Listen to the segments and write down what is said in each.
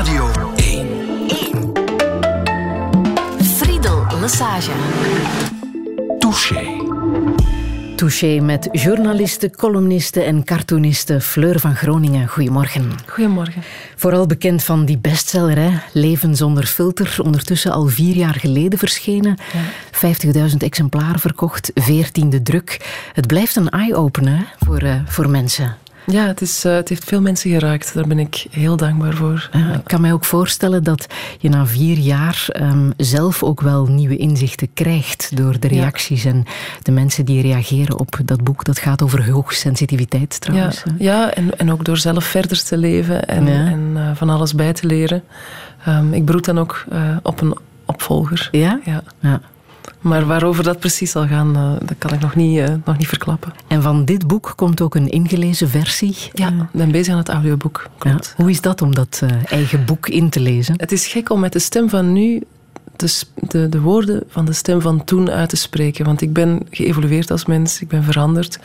Radio 1. Friedel Lassage. Touché. Touché met journaliste, columniste en cartooniste Fleur van Groningen. Goedemorgen. Goedemorgen. Vooral bekend van die bestseller, hè? Leven zonder filter. Ondertussen al vier jaar geleden verschenen. 50.000 exemplaren verkocht, veertiende druk. Het blijft een eye-opener voor, uh, voor mensen. Ja, het, is, uh, het heeft veel mensen geraakt. Daar ben ik heel dankbaar voor. Uh, ik kan mij ook voorstellen dat je na vier jaar um, zelf ook wel nieuwe inzichten krijgt door de reacties ja. en de mensen die reageren op dat boek. Dat gaat over hoogsensitiviteit trouwens. Ja, ja en, en ook door zelf verder te leven en, ja. en uh, van alles bij te leren. Um, ik beroet dan ook op een opvolger. Ja? Ja. Maar waarover dat precies zal gaan, uh, dat kan ik nog niet, uh, nog niet verklappen. En van dit boek komt ook een ingelezen versie? Ja, ik ben bezig aan het audioboek. Klopt. Ja. Hoe is dat om dat uh, eigen boek in te lezen? Het is gek om met de stem van nu de, de, de woorden van de stem van toen uit te spreken. Want ik ben geëvolueerd als mens, ik ben veranderd.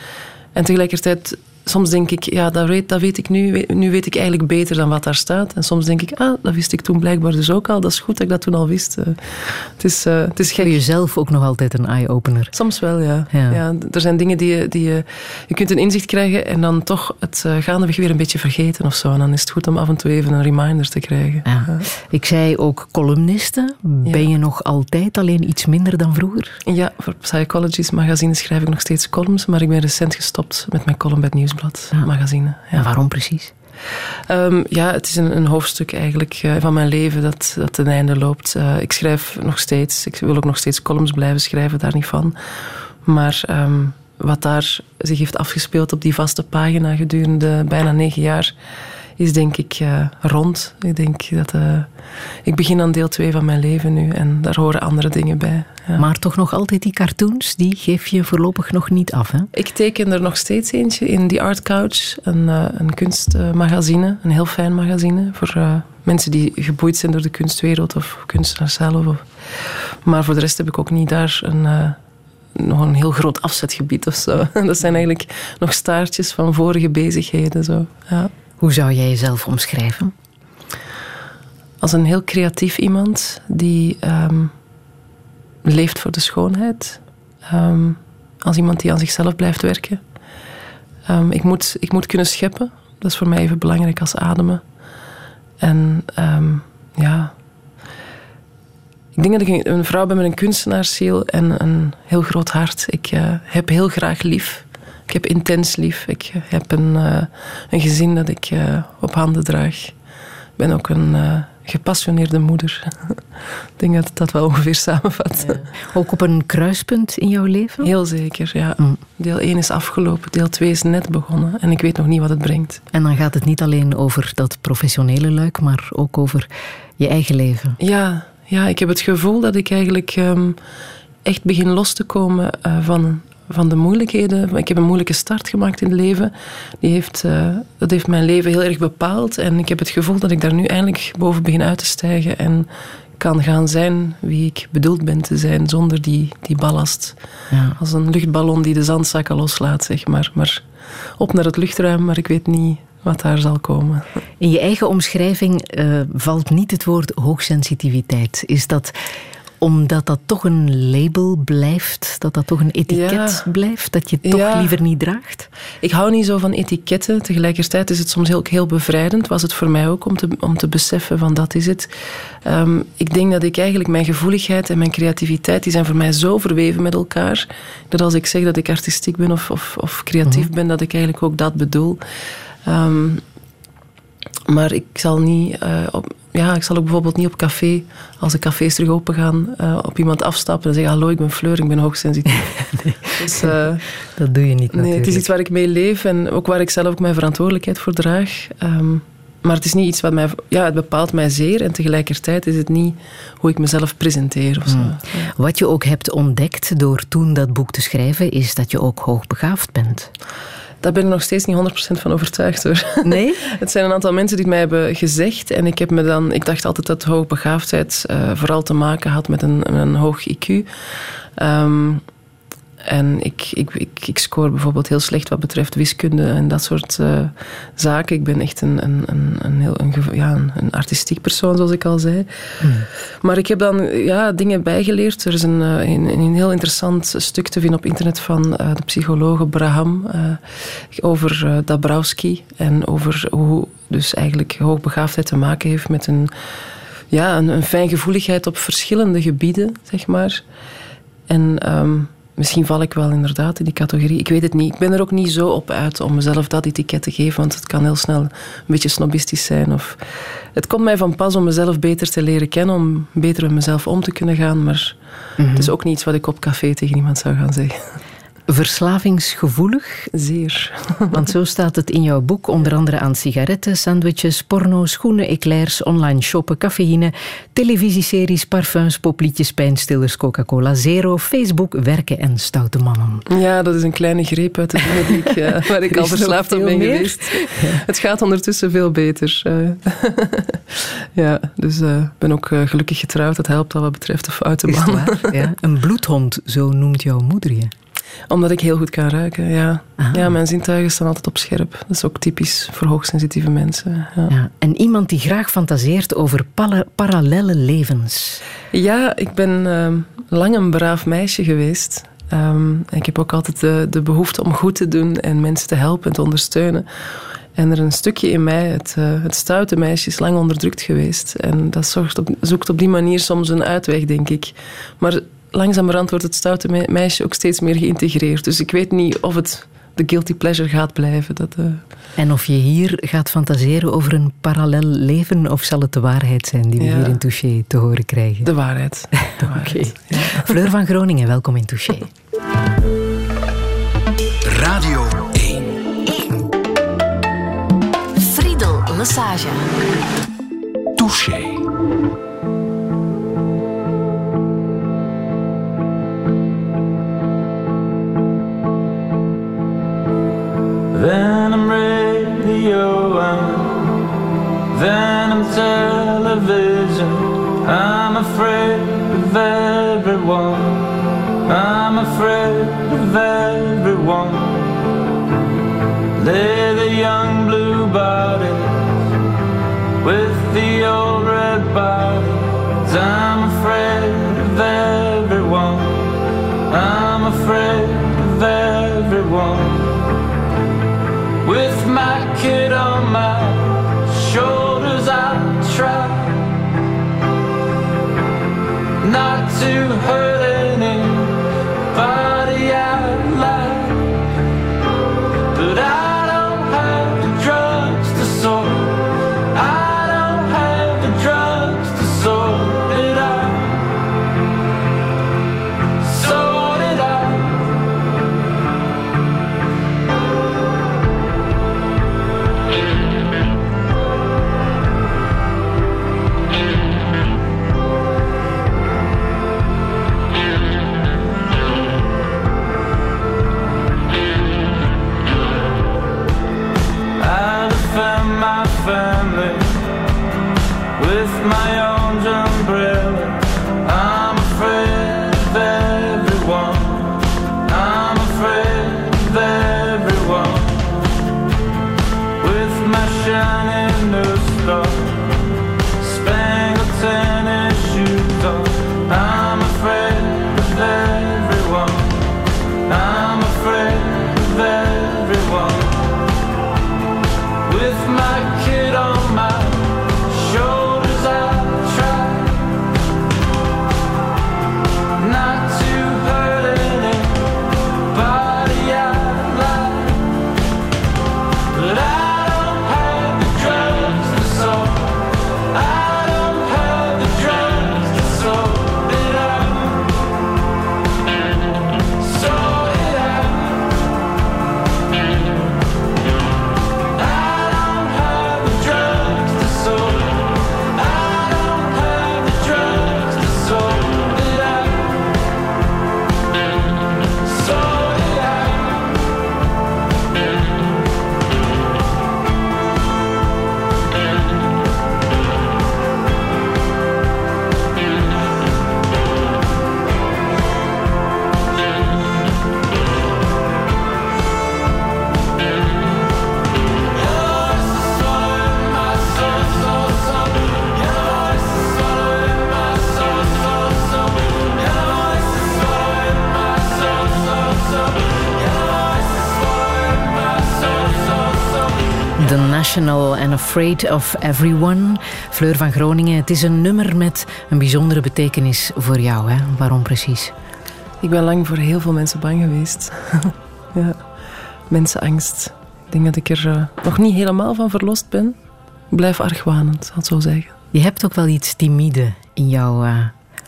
En tegelijkertijd soms denk ik, ja, dat weet, dat weet ik nu. Nu weet ik eigenlijk beter dan wat daar staat. En soms denk ik, ah, dat wist ik toen blijkbaar dus ook al. Dat is goed dat ik dat toen al wist. Uh, het, is, uh, het is gek. Voor jezelf ook nog altijd een eye-opener? Soms wel, ja. Ja. ja. Er zijn dingen die, je, die je... Je kunt een inzicht krijgen en dan toch het uh, gaandeweg weer een beetje vergeten of zo. En dan is het goed om af en toe even een reminder te krijgen. Ja. Ja. Ik zei ook columniste. Ben je nog altijd alleen iets minder dan vroeger? Ja, voor Psychology's magazine schrijf ik nog steeds columns. Maar ik ben recent gestopt met mijn column bij het nieuws. Ja. magazine. Ja. En waarom precies? Um, ja, het is een, een hoofdstuk eigenlijk uh, van mijn leven dat, dat ten einde loopt. Uh, ik schrijf nog steeds, ik wil ook nog steeds columns blijven schrijven, daar niet van. Maar um, wat daar zich heeft afgespeeld op die vaste pagina gedurende bijna negen jaar, is denk ik uh, rond. Ik denk dat ik begin aan deel 2 van mijn leven nu en daar horen andere dingen bij. Ja. Maar toch nog altijd die cartoons, die geef je voorlopig nog niet af, hè? Ik teken er nog steeds eentje in The Art Couch, een, uh, een kunstmagazine, een heel fijn magazine voor mensen die geboeid zijn door de kunstwereld of kunstenaars zelf. Of... Maar voor de rest heb ik ook niet daar een, uh, nog een heel groot afzetgebied of zo. Dat zijn eigenlijk nog staartjes van vorige bezigheden. Zo. Ja. Hoe zou jij jezelf omschrijven? Als een heel creatief iemand die um, leeft voor de schoonheid. Um, als iemand die aan zichzelf blijft werken. Um, ik, moet, ik moet kunnen scheppen. Dat is voor mij even belangrijk als ademen. En ja. Ik denk dat ik een vrouw ben met een kunstenaarsziel en een heel groot hart. Ik uh, heb heel graag lief. Ik heb intens lief. Ik heb een, uh, een gezin dat ik uh, op handen draag. Ik ben ook een gepassioneerde moeder. Ik denk dat dat wel ongeveer samenvat. Ja. Ook op een kruispunt in jouw leven? Heel zeker, ja. Mm. Deel 1 is afgelopen, deel 2 is net begonnen. En ik weet nog niet wat het brengt. En dan gaat het niet alleen over dat professionele luik, maar ook over je eigen leven. Ja, ja ik heb het gevoel dat ik eigenlijk um, echt begin los te komen van van de moeilijkheden. Ik heb een moeilijke start gemaakt in het leven. Die heeft, uh, dat heeft mijn leven heel erg bepaald. En ik heb het gevoel dat ik daar nu eindelijk boven begin uit te stijgen. En kan gaan zijn wie ik bedoeld ben te zijn, zonder die, die ballast. Ja. Als een luchtballon die de zandzakken loslaat, zeg maar. Maar op naar het luchtruim, maar ik weet niet wat daar zal komen. In je eigen omschrijving uh, valt niet het woord hoogsensitiviteit. Is dat omdat dat toch een label blijft, dat dat toch een etiket ja. blijft, dat je het toch ja. liever niet draagt? Ik hou niet zo van etiketten. Tegelijkertijd is het soms heel, heel bevrijdend, was het voor mij ook, om te, om te beseffen van dat is het. Um, ik denk dat ik eigenlijk mijn gevoeligheid en mijn creativiteit, die zijn voor mij zo verweven met elkaar, dat als ik zeg dat ik artistiek ben of, of, of creatief mm-hmm. ben, dat ik eigenlijk ook dat bedoel. Um, maar ik zal niet... Uh, op, ja, ik zal ook bijvoorbeeld niet op café, als de cafés terug open gaan, uh, op iemand afstappen en zeggen: Hallo, ik ben Fleur, ik ben hoogsensitief. nee, dus, uh, dat doe je niet. Nee, het is iets waar ik mee leef en ook waar ik zelf ook mijn verantwoordelijkheid voor draag. Um, maar het is niet iets wat mij... Ja, het bepaalt mij zeer en tegelijkertijd is het niet hoe ik mezelf presenteer of zo. Hmm. Ja. Wat je ook hebt ontdekt door toen dat boek te schrijven, is dat je ook hoogbegaafd bent. Daar ben ik nog steeds niet 100% van overtuigd hoor. Nee? Het zijn een aantal mensen die het mij hebben gezegd. En ik heb me dan... Ik dacht altijd dat hoogbegaafdheid uh, vooral te maken had met een, een hoog IQ. Um, en ik, ik, ik, ik scoor bijvoorbeeld heel slecht wat betreft wiskunde en dat soort uh, zaken. Ik ben echt een, een, een, een heel, een, ja, een, een, artistiek persoon, zoals ik al zei. Hmm. Maar ik heb dan ja, dingen bijgeleerd. Er is een, een, een, heel interessant stuk te vinden op internet van uh, de psycholoog Braham uh, over Dabrowski en over hoe dus eigenlijk hoogbegaafdheid te maken heeft met een, ja, een, een fijngevoeligheid op verschillende gebieden, zeg maar. En um, misschien val ik wel inderdaad in die categorie. Ik weet het niet. Ik ben er ook niet zo op uit om mezelf dat etiket te geven, want het kan heel snel een beetje snobistisch zijn. Of... Het komt mij van pas om mezelf beter te leren kennen, om beter met mezelf om te kunnen gaan, maar mm het is ook niet iets wat ik op café tegen iemand zou gaan zeggen. Verslavingsgevoelig? Zeer. Want zo staat het in jouw boek, onder andere aan sigaretten, sandwiches, porno, schoenen, eclairs, online shoppen, cafeïne, televisieseries, parfums, popliedjes, pijnstillers, Coca-Cola Zero, Facebook, werken en stoute mannen. Ja, dat is een kleine greep uit de dingen die ik, uh, waar ik al verslaafd aan ben geweest. Het gaat ondertussen veel beter. Uh, ja, dus ik uh, ben ook gelukkig getrouwd. Dat helpt al wat betreft de foute mannen. Ja. Een bloedhond, zo noemt jouw moeder je omdat ik heel goed kan ruiken, ja. Ja, mijn zintuigen staan altijd op scherp. Dat is ook typisch voor hoogsensitieve mensen. Ja. ja. En iemand die graag fantaseert over parallele levens. Ja, ik ben uh, lang een braaf meisje geweest. Um, ik heb ook altijd de, de behoefte om goed te doen en mensen te helpen en te ondersteunen. En er een stukje in mij, het, uh, het stoute meisje, is lang onderdrukt geweest. En dat zorgt op, zoekt op die manier soms een uitweg, denk ik. Maar langzamerhand wordt het stoute meisje ook steeds meer geïntegreerd. Dus ik weet niet of het de guilty pleasure gaat blijven. Dat, uh... En of je hier gaat fantaseren over een parallel leven, of zal het de waarheid zijn die we hier in Touché te horen krijgen? De waarheid. Oké. Ja. Fleur van Groningen, welkom in Touché. Radio 1. 1. Friedel Lassage. Touché. Then International and Afraid of Everyone. Fleur van Groningen, het is een nummer met een bijzondere betekenis voor jou. Hè? Waarom precies? Ik ben lang voor heel veel mensen bang geweest. ja. Mensenangst. Ik denk dat ik er uh, nog niet helemaal van verlost ben. Ik blijf argwanend, zal ik zo zeggen. Je hebt ook wel iets timide in jouw uh,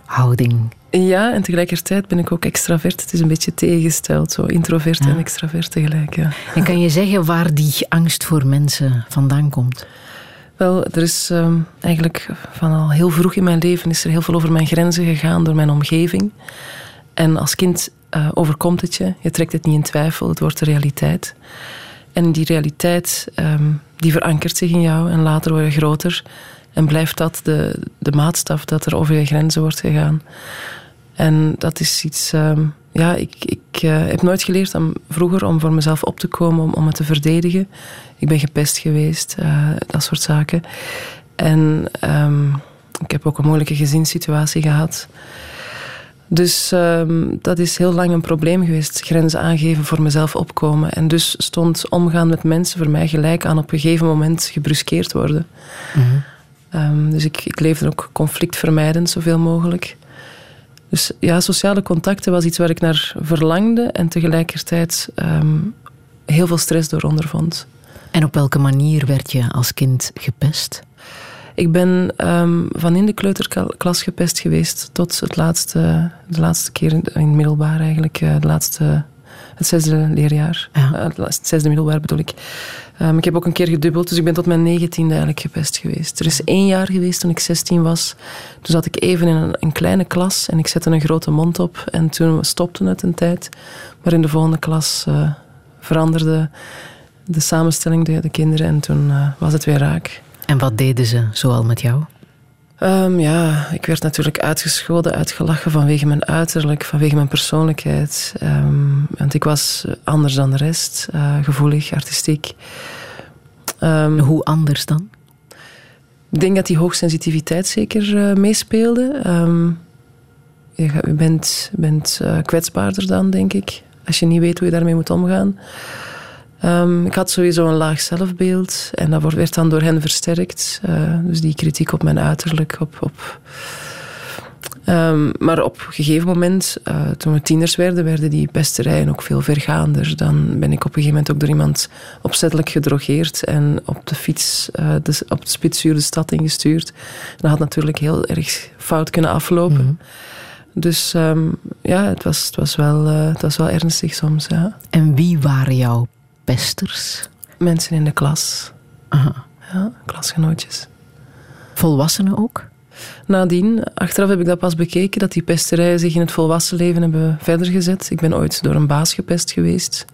houding. Ja, en tegelijkertijd ben ik ook extravert. Het is een beetje tegengesteld, zo introvert ja. en extravert tegelijk. Ja. En kan je zeggen waar die angst voor mensen vandaan komt? Wel, er is um, eigenlijk van al heel vroeg in mijn leven is er heel veel over mijn grenzen gegaan door mijn omgeving. En als kind uh, overkomt het je. Je trekt het niet in twijfel, het wordt de realiteit. En die realiteit um, die verankert zich in jou en later word je groter. En blijft dat de, de maatstaf dat er over je grenzen wordt gegaan. En dat is iets. Um, ja, ik, ik uh, heb nooit geleerd om, vroeger om voor mezelf op te komen, om, om het te verdedigen. Ik ben gepest geweest, uh, dat soort zaken. En um, ik heb ook een moeilijke gezinssituatie gehad. Dus um, dat is heel lang een probleem geweest. Grenzen aangeven, voor mezelf opkomen. En dus stond omgaan met mensen voor mij gelijk aan op een gegeven moment gebruskeerd worden. Mm -hmm. um, dus ik, ik leefde ook conflictvermijdend zoveel mogelijk. Dus ja, sociale contacten was iets waar ik naar verlangde en tegelijkertijd um, heel veel stress door ondervond. En op welke manier werd je als kind gepest? Ik ben um, van in de kleuterklas gepest geweest tot het laatste, de laatste keer in, in middelbaar eigenlijk. De laatste, het zesde leerjaar. Ja. Uh, het zesde middelbaar bedoel ik. Um, ik heb ook een keer gedubbeld, dus ik ben tot mijn negentiende eigenlijk gepest geweest. Er is één jaar geweest toen ik 16 was. Toen zat ik even in een, kleine klas en ik zette een grote mond op. En toen stopte het een tijd. Maar in de volgende klas uh, veranderde de samenstelling, de, de kinderen. En toen uh, was het weer raak. En wat deden ze zoal met jou? Um, ja, ik werd natuurlijk uitgescholden, uitgelachen vanwege mijn uiterlijk, vanwege mijn persoonlijkheid. Um, want ik was anders dan de rest, uh, gevoelig, artistiek. Um, Hoe anders dan? Ik denk dat die hoogsensitiviteit zeker uh, meespeelde. je, je bent, bent uh, kwetsbaarder dan, denk ik, als je niet weet hoe je daarmee moet omgaan. Um, ik had sowieso een laag zelfbeeld en dat werd dan door hen versterkt. Uh, dus die kritiek op mijn uiterlijk. Op, op um, maar op een gegeven moment, uh, toen we tieners werden, werden die pesterijen ook veel vergaander. Dan ben ik op een gegeven moment ook door iemand opzettelijk gedrogeerd en op de fiets, uh, de, op de spitsuur de stad ingestuurd. Dat had natuurlijk heel erg fout kunnen aflopen. Mm -hmm. Dus um, ja, het was, het, was wel, het was wel ernstig soms. Ja. En wie waren jouw pesters? Mensen in de klas. Aha. Ja, klasgenootjes. Volwassenen ook? Nadien, achteraf heb ik dat pas bekeken, dat die pesterijen zich in het volwassen leven hebben verder gezet. Ik ben ooit door een baas gepest geweest.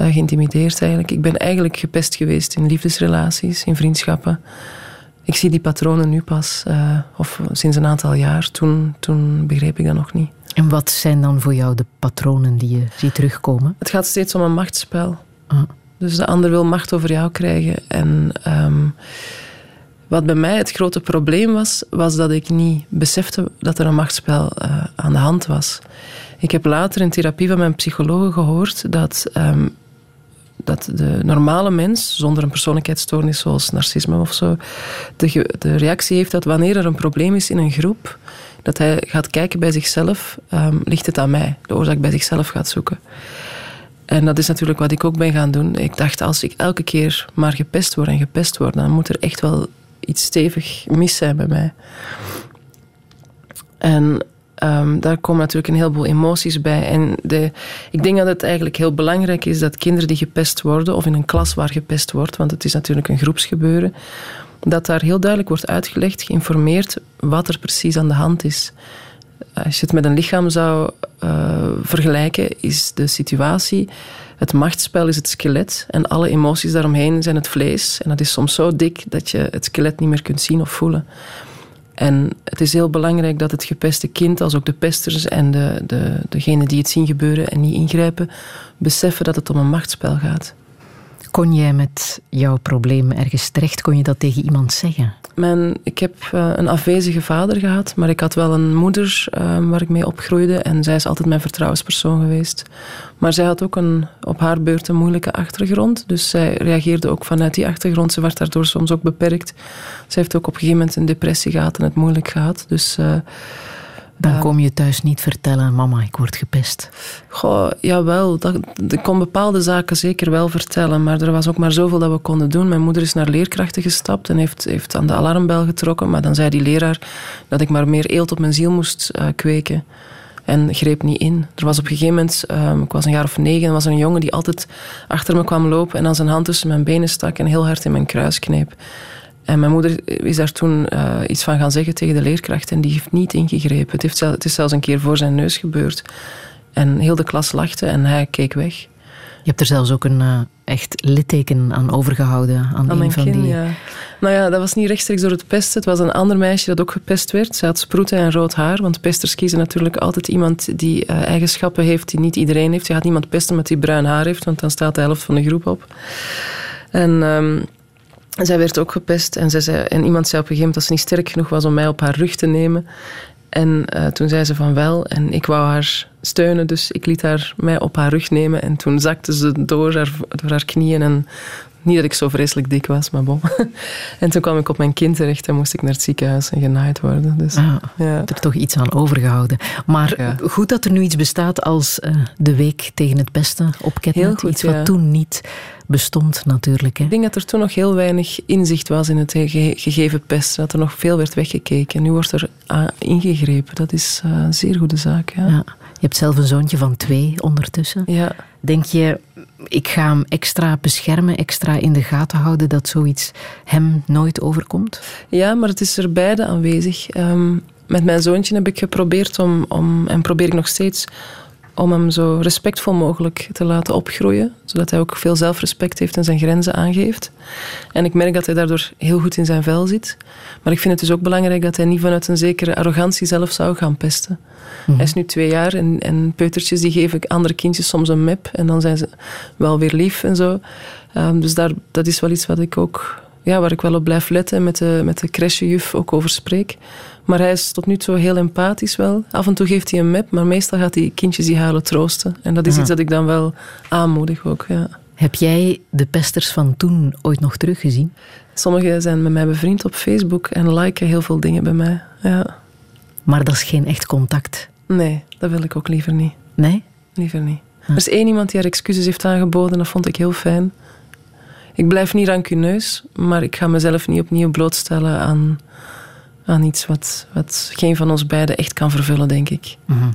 Uh, geïntimideerd eigenlijk. Ik ben eigenlijk gepest geweest in liefdesrelaties, in vriendschappen. Ik zie die patronen nu pas, uh, of sinds een aantal jaar. Toen, toen begreep ik dat nog niet. En wat zijn dan voor jou de patronen die je ziet terugkomen? Het gaat steeds om een machtsspel. Ah. Dus de ander wil macht over jou krijgen. En um, wat bij mij het grote probleem was, was dat ik niet besefte dat er een machtsspel uh, aan de hand was. Ik heb later in therapie van mijn psycholoog gehoord dat, um, dat de normale mens, zonder een persoonlijkheidsstoornis zoals narcisme of zo, de, de reactie heeft dat wanneer er een probleem is in een groep, dat hij gaat kijken bij zichzelf, um, ligt het aan mij? De oorzaak bij zichzelf gaat zoeken. En dat is natuurlijk wat ik ook ben gaan doen. Ik dacht, als ik elke keer maar gepest word en gepest word, dan moet er echt wel iets stevig mis zijn bij mij. En um, daar komen natuurlijk een heleboel emoties bij. En de, ik denk dat het eigenlijk heel belangrijk is dat kinderen die gepest worden, of in een klas waar gepest wordt, want het is natuurlijk een groepsgebeuren, dat daar heel duidelijk wordt uitgelegd, geïnformeerd wat er precies aan de hand is. Als je het met een lichaam zou uh, vergelijken, is de situatie. Het machtsspel is het skelet en alle emoties daaromheen zijn het vlees. En dat is soms zo dik dat je het skelet niet meer kunt zien of voelen. En het is heel belangrijk dat het gepeste kind, als ook de pesters en de, de, degenen die het zien gebeuren en niet ingrijpen, beseffen dat het om een machtsspel gaat. Kon jij met jouw probleem ergens terecht? Kon je dat tegen iemand zeggen? Mijn, ik heb uh, een afwezige vader gehad, maar ik had wel een moeder uh, waar ik mee opgroeide. En zij is altijd mijn vertrouwenspersoon geweest. Maar zij had ook een, op haar beurt een moeilijke achtergrond. Dus zij reageerde ook vanuit die achtergrond. Ze werd daardoor soms ook beperkt. Ze heeft ook op een gegeven moment een depressie gehad en het moeilijk gehad. Dus... Uh, dan kom je thuis niet vertellen, mama, ik word gepest. Goh, jawel. Dat, ik kon bepaalde zaken zeker wel vertellen, maar er was ook maar zoveel dat we konden doen. Mijn moeder is naar leerkrachten gestapt en heeft, heeft aan de alarmbel getrokken, maar dan zei die leraar dat ik maar meer eelt op mijn ziel moest uh, kweken. En greep niet in. Er was op een gegeven moment, um, ik was een jaar of negen, en was een jongen die altijd achter me kwam lopen en dan zijn hand tussen mijn benen stak en heel hard in mijn kruis kneep. En mijn moeder is daar toen uh, iets van gaan zeggen tegen de leerkracht en die heeft niet ingegrepen. Het, heeft zelf, het is zelfs een keer voor zijn neus gebeurd. En heel de klas lachte en hij keek weg. Je hebt er zelfs ook een uh, echt litteken aan overgehouden. Aan, aan een van kin, die... ja. Nou ja, dat was niet rechtstreeks door het pesten. Het was een ander meisje dat ook gepest werd. Ze had sproeten en rood haar. Want pesters kiezen natuurlijk altijd iemand die uh, eigenschappen heeft die niet iedereen heeft. Je gaat niemand pesten met die bruin haar heeft, want dan staat de helft van de groep op. En... Um, zij werd ook gepest en, zij zei, en iemand zei op een gegeven moment dat ze niet sterk genoeg was om mij op haar rug te nemen. En uh, toen zei ze van wel en ik wou haar steunen, dus ik liet haar mij op haar rug nemen en toen zakte ze door haar, door haar knieën en niet dat ik zo vreselijk dik was, maar bon. en toen kwam ik op mijn kind terecht en moest ik naar het ziekenhuis en genaaid worden. Dus, ah, ja. er toch iets aan overgehouden. Maar ja. goed dat er nu iets bestaat als uh, de week tegen het beste op Ketnet. Iets wat ja. toen niet bestond natuurlijk. Hè? Ik denk dat er toen nog heel weinig inzicht was in het ge gegeven pest. Dat er nog veel werd weggekeken. Nu wordt er uh, ingegrepen. Dat is uh, een zeer goede zaak. Ja. Je hebt zelf een zoontje van twee ondertussen. Ja. Denk je, ik ga hem extra beschermen, extra in de gaten houden dat zoiets hem nooit overkomt? Ja, maar het is er beide aanwezig. Um, met mijn zoontje heb ik geprobeerd om, om, en probeer ik nog steeds, om hem zo respectvol mogelijk te laten opgroeien, zodat hij ook veel zelfrespect heeft en zijn grenzen aangeeft. En ik merk dat hij daardoor heel goed in zijn vel zit. Maar ik vind het dus ook belangrijk dat hij niet vanuit een zekere arrogantie zelf zou gaan pesten. Mm-hmm. Hij is nu twee jaar en, en peutertjes die geven andere kindjes soms een mep en dan zijn ze wel weer lief en zo. Um, dus daar, dat is wel iets wat ik ook, ja, waar ik wel op blijf letten en met de, met de crèchejuf ook over spreek. Maar hij is tot nu toe heel empathisch wel. Af en toe geeft hij een mep, maar meestal gaat hij kindjes die huilen troosten. En dat is iets dat ik dan wel aanmoedig ook, ja. Heb jij de pesters van toen ooit nog teruggezien? Sommigen zijn met mij bevriend op Facebook en liken heel veel dingen bij mij, ja. Maar dat is geen echt contact? Nee, dat wil ik ook liever niet. Nee? Liever niet. Er is één iemand die haar excuses heeft aangeboden, dat vond ik heel fijn. Ik blijf niet rancuneus, maar ik ga mezelf niet opnieuw blootstellen aan, aan iets wat, wat geen van ons beiden echt kan vervullen, denk ik. Mm-hmm.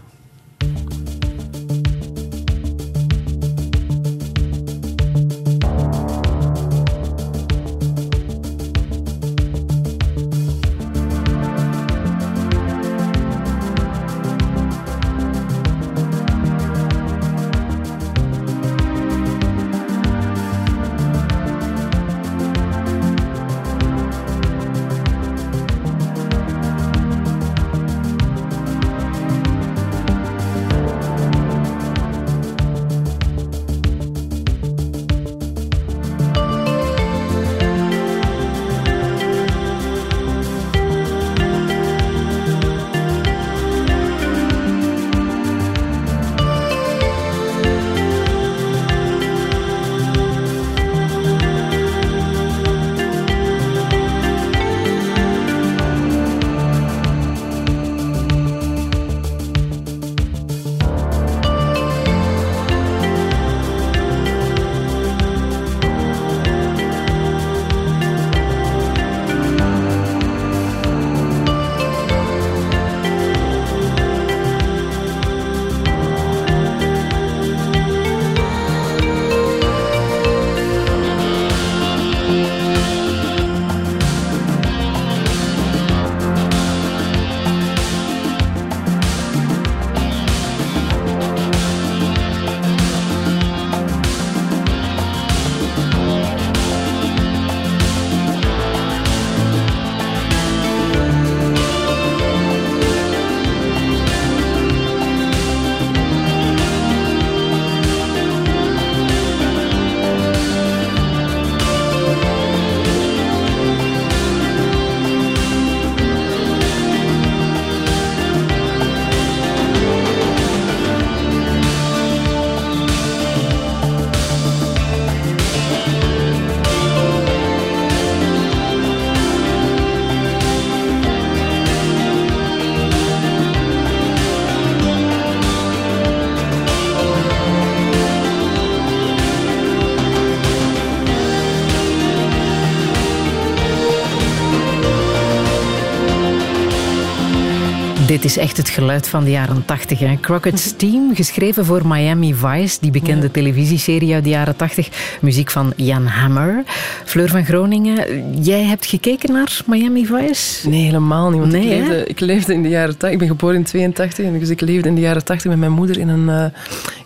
Dit is echt het geluid van de jaren 80. Hè? Crockett's Team, geschreven voor Miami Vice, die bekende televisieserie uit de jaren 80. Muziek van Jan Hammer. Fleur van Groningen, jij hebt gekeken naar Miami Vice? Nee, helemaal niet. Want Nee, ik, leefde, ik leefde in de jaren 80. Ik ben geboren in 82. En dus ik leefde in de jaren 80 met mijn moeder in een, eh,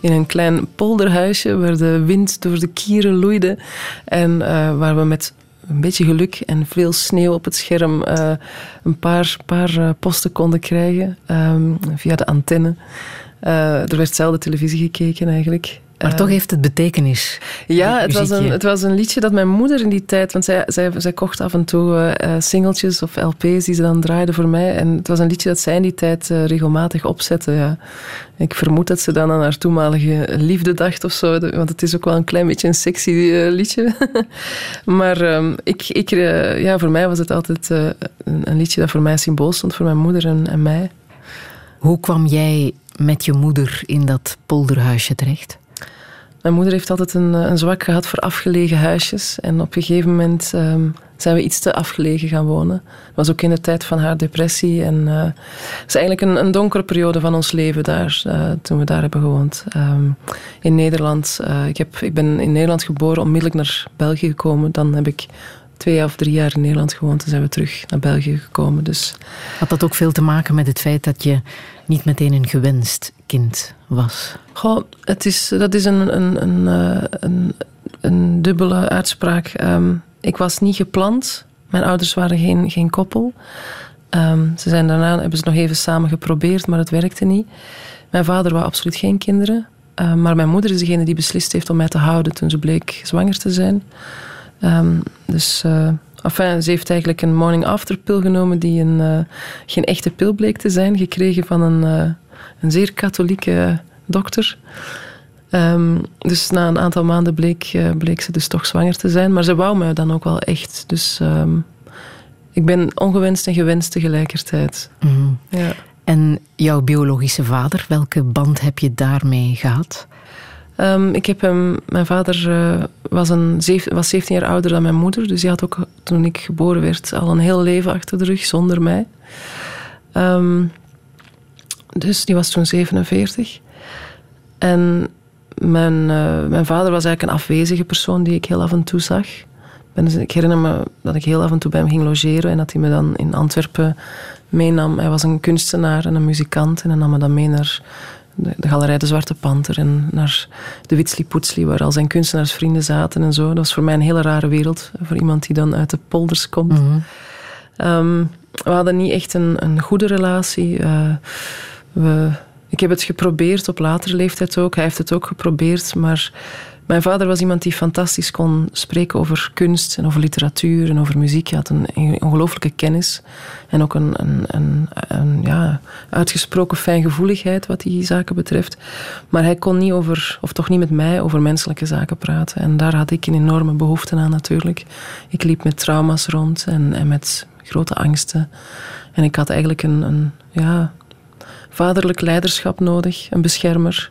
in een klein polderhuisje waar de wind door de kieren loeide. En eh, waar we met een beetje geluk en veel sneeuw op het scherm eh, een paar, paar eh, posten konden krijgen ehm, via de antenne. Eh, er werd zelden televisie gekeken eigenlijk. Maar Eh, toch heeft het betekenis. ja, het was, een, het was een liedje dat mijn moeder in die tijd... Want zij, zij, zij kocht af en toe eh, eh, singeltjes of LP's die ze dan draaide voor mij. En het was een liedje dat zij in die tijd eh, regelmatig opzette. Ja. Ik vermoed dat ze dan aan haar toenmalige liefde dacht of zo. Want het is ook wel een klein beetje een sexy eh, liedje. maar ehm, ik, ik, eh, ja, voor mij was het altijd eh, een, een liedje dat voor mij symbool stond. Voor mijn moeder en, en mij. Hoe kwam jij met je moeder in dat polderhuisje terecht? Mijn moeder heeft altijd een, eh, een zwak gehad voor afgelegen huisjes. En op een gegeven moment ehm, zijn we iets te afgelegen gaan wonen. Dat was ook in de tijd van haar depressie. En eh, het is eigenlijk een, een donkere periode van ons leven daar, eh, toen we daar hebben gewoond. Ehm, in Nederland. ik, heb, ik ben in Nederland geboren, onmiddellijk naar België gekomen. Dan heb ik twee of drie jaar in Nederland gewoond. En zijn we terug naar België gekomen. Dus Had dat ook veel te maken met het feit dat je niet meteen een gewenst kind was? Goh, het is, dat is een, een, een, eh, een, een dubbele uitspraak. Ehm, ik was niet gepland. Mijn ouders waren geen, geen koppel. Ehm, ze zijn daarna hebben ze nog even samen geprobeerd, maar het werkte niet. Mijn vader wou absoluut geen kinderen. Ehm, maar mijn moeder is degene die beslist heeft om mij te houden toen ze bleek zwanger te zijn. Ehm, dus eh, enfin, ze heeft eigenlijk een morning after pil genomen die een, eh, geen echte pil bleek te zijn, gekregen van een, eh, een zeer katholieke dokter. Ehm, dus na een aantal maanden bleek, bleek ze dus toch zwanger te zijn. Maar ze wou mij dan ook wel echt. Dus ehm, ik ben ongewenst en gewenst tegelijkertijd. Mhm. Ja. En jouw biologische vader, welke band heb je daarmee gehad? Ehm, ik heb hem, mijn vader eh, was, een, was 17 jaar ouder dan mijn moeder. Dus die had ook toen ik geboren werd al een heel leven achter de rug zonder mij. Ehm, dus die was toen 47. En mijn, eh, mijn vader was eigenlijk een afwezige persoon die ik heel af en toe zag. Dus- Ik herinner me dat ik heel af en toe bij hem ging logeren en dat hij me dan in Antwerpen meenam. Hij was een kunstenaar en een muzikant en hij nam me dan mee naar de, galerij De Zwarte Panter en naar de Witsli Poetsli, waar al zijn kunstenaarsvrienden zaten en zo. Dat was voor mij een hele rare wereld, voor iemand die dan uit de polders komt. Ehm, we hadden niet echt een, een goede relatie. Eh, we, ik heb het geprobeerd op latere leeftijd ook. Hij heeft het ook geprobeerd. Maar mijn vader was iemand die fantastisch kon spreken over kunst en over literatuur en over muziek. Hij had een ongelooflijke kennis en ook een, een, een, een uitgesproken fijngevoeligheid wat die zaken betreft. Maar hij kon niet over, of toch niet met mij, over menselijke zaken praten. En daar had ik een enorme behoefte aan natuurlijk. Ik liep met trauma's rond en, en met grote angsten. En ik had eigenlijk een, een ja, vaderlijk leiderschap nodig, een beschermer.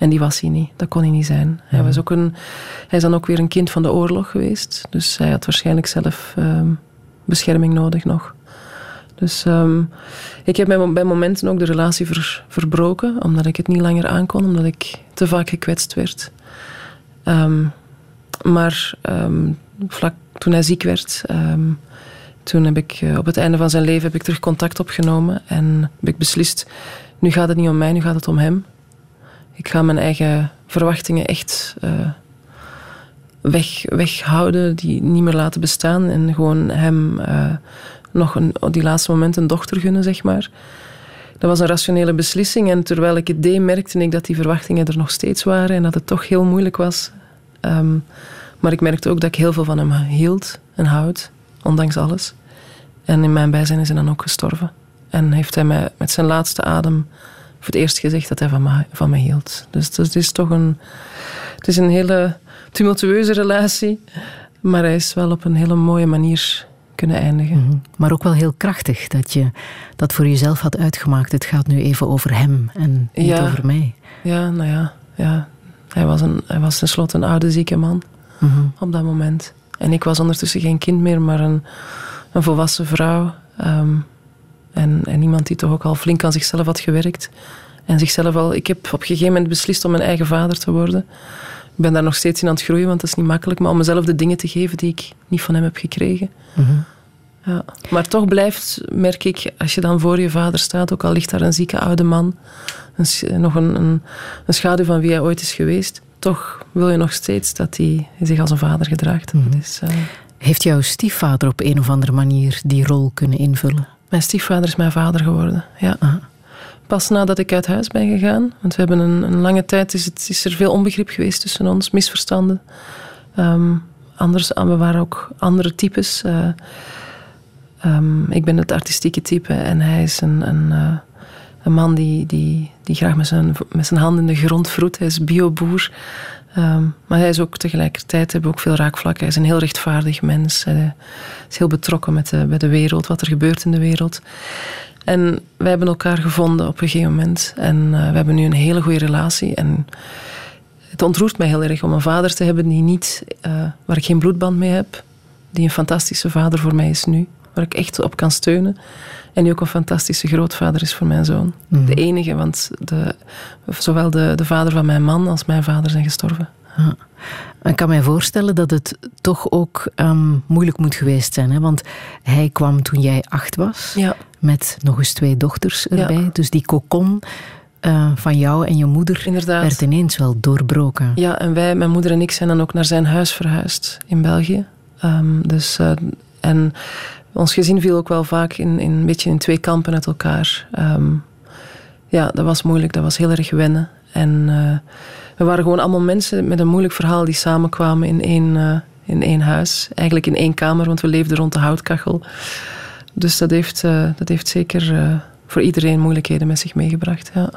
En die was hij niet. Dat kon hij niet zijn. Hij, was ook een, hij is dan ook weer een kind van de oorlog geweest. Dus hij had waarschijnlijk zelf ehm, bescherming nodig nog. Dus ehm, ik heb bij, bij momenten ook de relatie ver- verbroken, omdat ik het niet langer aankon, omdat ik te vaak gekwetst werd. Ehm, maar vlak toen hij ziek werd, toen heb ik eh, op het einde van zijn leven heb ik terug contact opgenomen en heb ik beslist, nu gaat het niet om mij, nu gaat het om hem. Ik ga mijn eigen verwachtingen echt eh, weg, weghouden, die niet meer laten bestaan en gewoon hem eh, nog een, op die laatste moment een dochter gunnen, zeg maar. Dat was een rationele beslissing en terwijl ik het deed, merkte ik dat die verwachtingen er nog steeds waren en dat het toch heel moeilijk was. Ehm, maar ik merkte ook dat ik heel veel van hem hield en houd, ondanks alles. En in mijn bijzijn is hij dan ook gestorven. En heeft hij mij met zijn laatste adem voor het eerst gezegd dat hij van mij, van mij hield. Dus het is toch een, het is een hele tumultueuze relatie. Maar hij is wel op een hele mooie manier kunnen eindigen. Mhm. Maar ook wel heel krachtig dat je dat voor jezelf had uitgemaakt. Het gaat nu even over hem en niet Ja. over mij. Ja, nou ja. ja. Hij, was een, hij was tenslotte een oude, zieke man Mhm. op dat moment. En ik was ondertussen geen kind meer, maar een, een volwassen vrouw. Ehm, En, en iemand die toch ook al flink aan zichzelf had gewerkt. En zichzelf al... Ik heb op een gegeven moment beslist om mijn eigen vader te worden. Ik ben daar nog steeds in aan het groeien, want dat is niet makkelijk. Maar om mezelf de dingen te geven die ik niet van hem heb gekregen. Ja. Maar toch blijft, merk ik, als je dan voor je vader staat, ook al ligt daar een zieke oude man, een, nog een, een, een schaduw van wie hij ooit is geweest, toch wil je nog steeds dat hij zich als een vader gedraagt. Dus, eh, Heeft jouw stiefvader op een of andere manier die rol kunnen invullen? Mijn stiefvader is mijn vader geworden. Ja. Pas nadat ik uit huis ben gegaan. Want we hebben een, een lange tijd is, het, is er veel onbegrip geweest tussen ons, misverstanden. Ehm, anders, we waren ook andere types. Eh, ehm, ik ben het artistieke type en hij is een, een, eh, een man die, die, die graag met zijn, met zijn hand in de grond vroet. Hij is bioboer. Ehm, maar hij is ook tegelijkertijd hebben ook veel raakvlakken. Hij is een heel rechtvaardig mens. Hij is heel betrokken met de, bij de wereld, wat er gebeurt in de wereld. En wij hebben elkaar gevonden op een gegeven moment. En eh, we hebben nu een hele goede relatie. En het ontroert mij heel erg om een vader te hebben die niet, eh, waar ik geen bloedband mee heb. Die een fantastische vader voor mij is nu. Waar ik echt op kan steunen. En die ook een fantastische grootvader is voor mijn zoon. De enige, want de, zowel de, de vader van mijn man als mijn vader zijn gestorven. Ik kan mij voorstellen dat het toch ook ehm, moeilijk moet geweest zijn. Hè? Want hij kwam toen jij acht was, Ja. met nog eens twee dochters Ja. erbij. Dus die kokon eh, van jou en je moeder Inderdaad. werd ineens wel doorbroken. Ja, en wij, mijn moeder en ik, zijn dan ook naar zijn huis verhuisd in België. Ehm, dus, eh, en ons gezin viel ook wel vaak in, in, een beetje in twee kampen uit elkaar. Ehm, ja, dat was moeilijk, dat was heel erg wennen. En eh, we waren gewoon allemaal mensen met een moeilijk verhaal die samenkwamen in één, eh, in één huis. Eigenlijk in één kamer, want we leefden rond de houtkachel. Dus dat heeft, eh, dat heeft zeker voor iedereen moeilijkheden met zich meegebracht. Ja.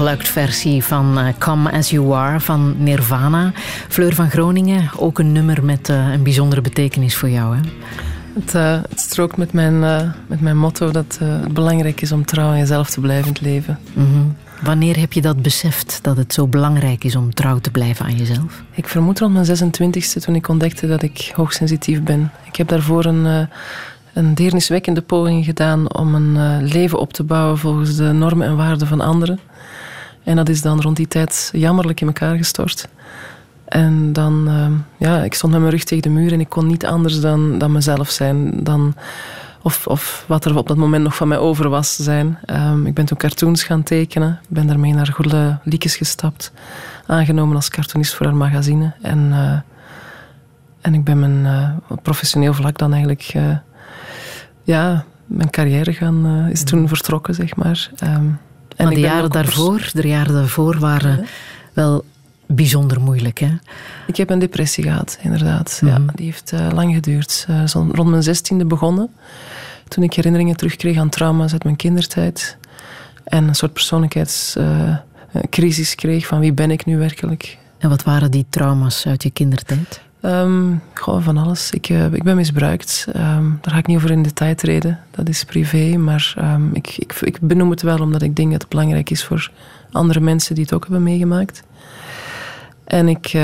Unplugged versie van uh, Come As You Are van Nirvana. Fleur van Groningen, ook een nummer met uh, een bijzondere betekenis voor jou. Hè? Het, uh, het strookt met mijn, met mijn motto dat het belangrijk is om trouw aan jezelf te blijven het leven. Mm -hmm. Wanneer heb je dat beseft, dat het zo belangrijk is om trouw te blijven aan jezelf? Ik vermoed rond mijn 26e toen ik ontdekte dat ik hoogsensitief ben. Ik heb daarvoor een een deerniswekkende poging gedaan om een leven op te bouwen volgens de normen en waarden van anderen. En dat is dan rond die tijd jammerlijk in elkaar gestort. En dan, uh, ja, ik stond met mijn rug tegen de muur en ik kon niet anders dan, dan mezelf zijn. Dan, of, of wat er op dat moment nog van mij over was zijn. Um, ik ben toen cartoons gaan tekenen. Ben daarmee naar Goede Liekes gestapt. Aangenomen als cartoonist voor haar magazine. En, uh, en ik ben mijn professioneel vlak dan eigenlijk ja, mijn carrière gaan, is toen vertrokken, zeg maar. Um, en maar de jaren daarvoor, de jaren daarvoor waren wel bijzonder moeilijk, hè? Ik heb een depressie gehad, inderdaad. ja, mhm. die heeft uh, lang geduurd. Uh, zo rond mijn zestiende begonnen. Toen ik herinneringen terugkreeg aan trauma's uit mijn kindertijd. En een soort persoonlijkheidscrisis kreeg van wie ben ik nu werkelijk. En wat waren die trauma's uit je kindertijd? Um, van alles. Ik, uh, ik ben misbruikt. Um, daar ga ik niet over in detail treden. Dat is privé. Maar um, ik, ik, ik, benoem het wel omdat ik denk dat het belangrijk is voor andere mensen die het ook hebben meegemaakt. En ik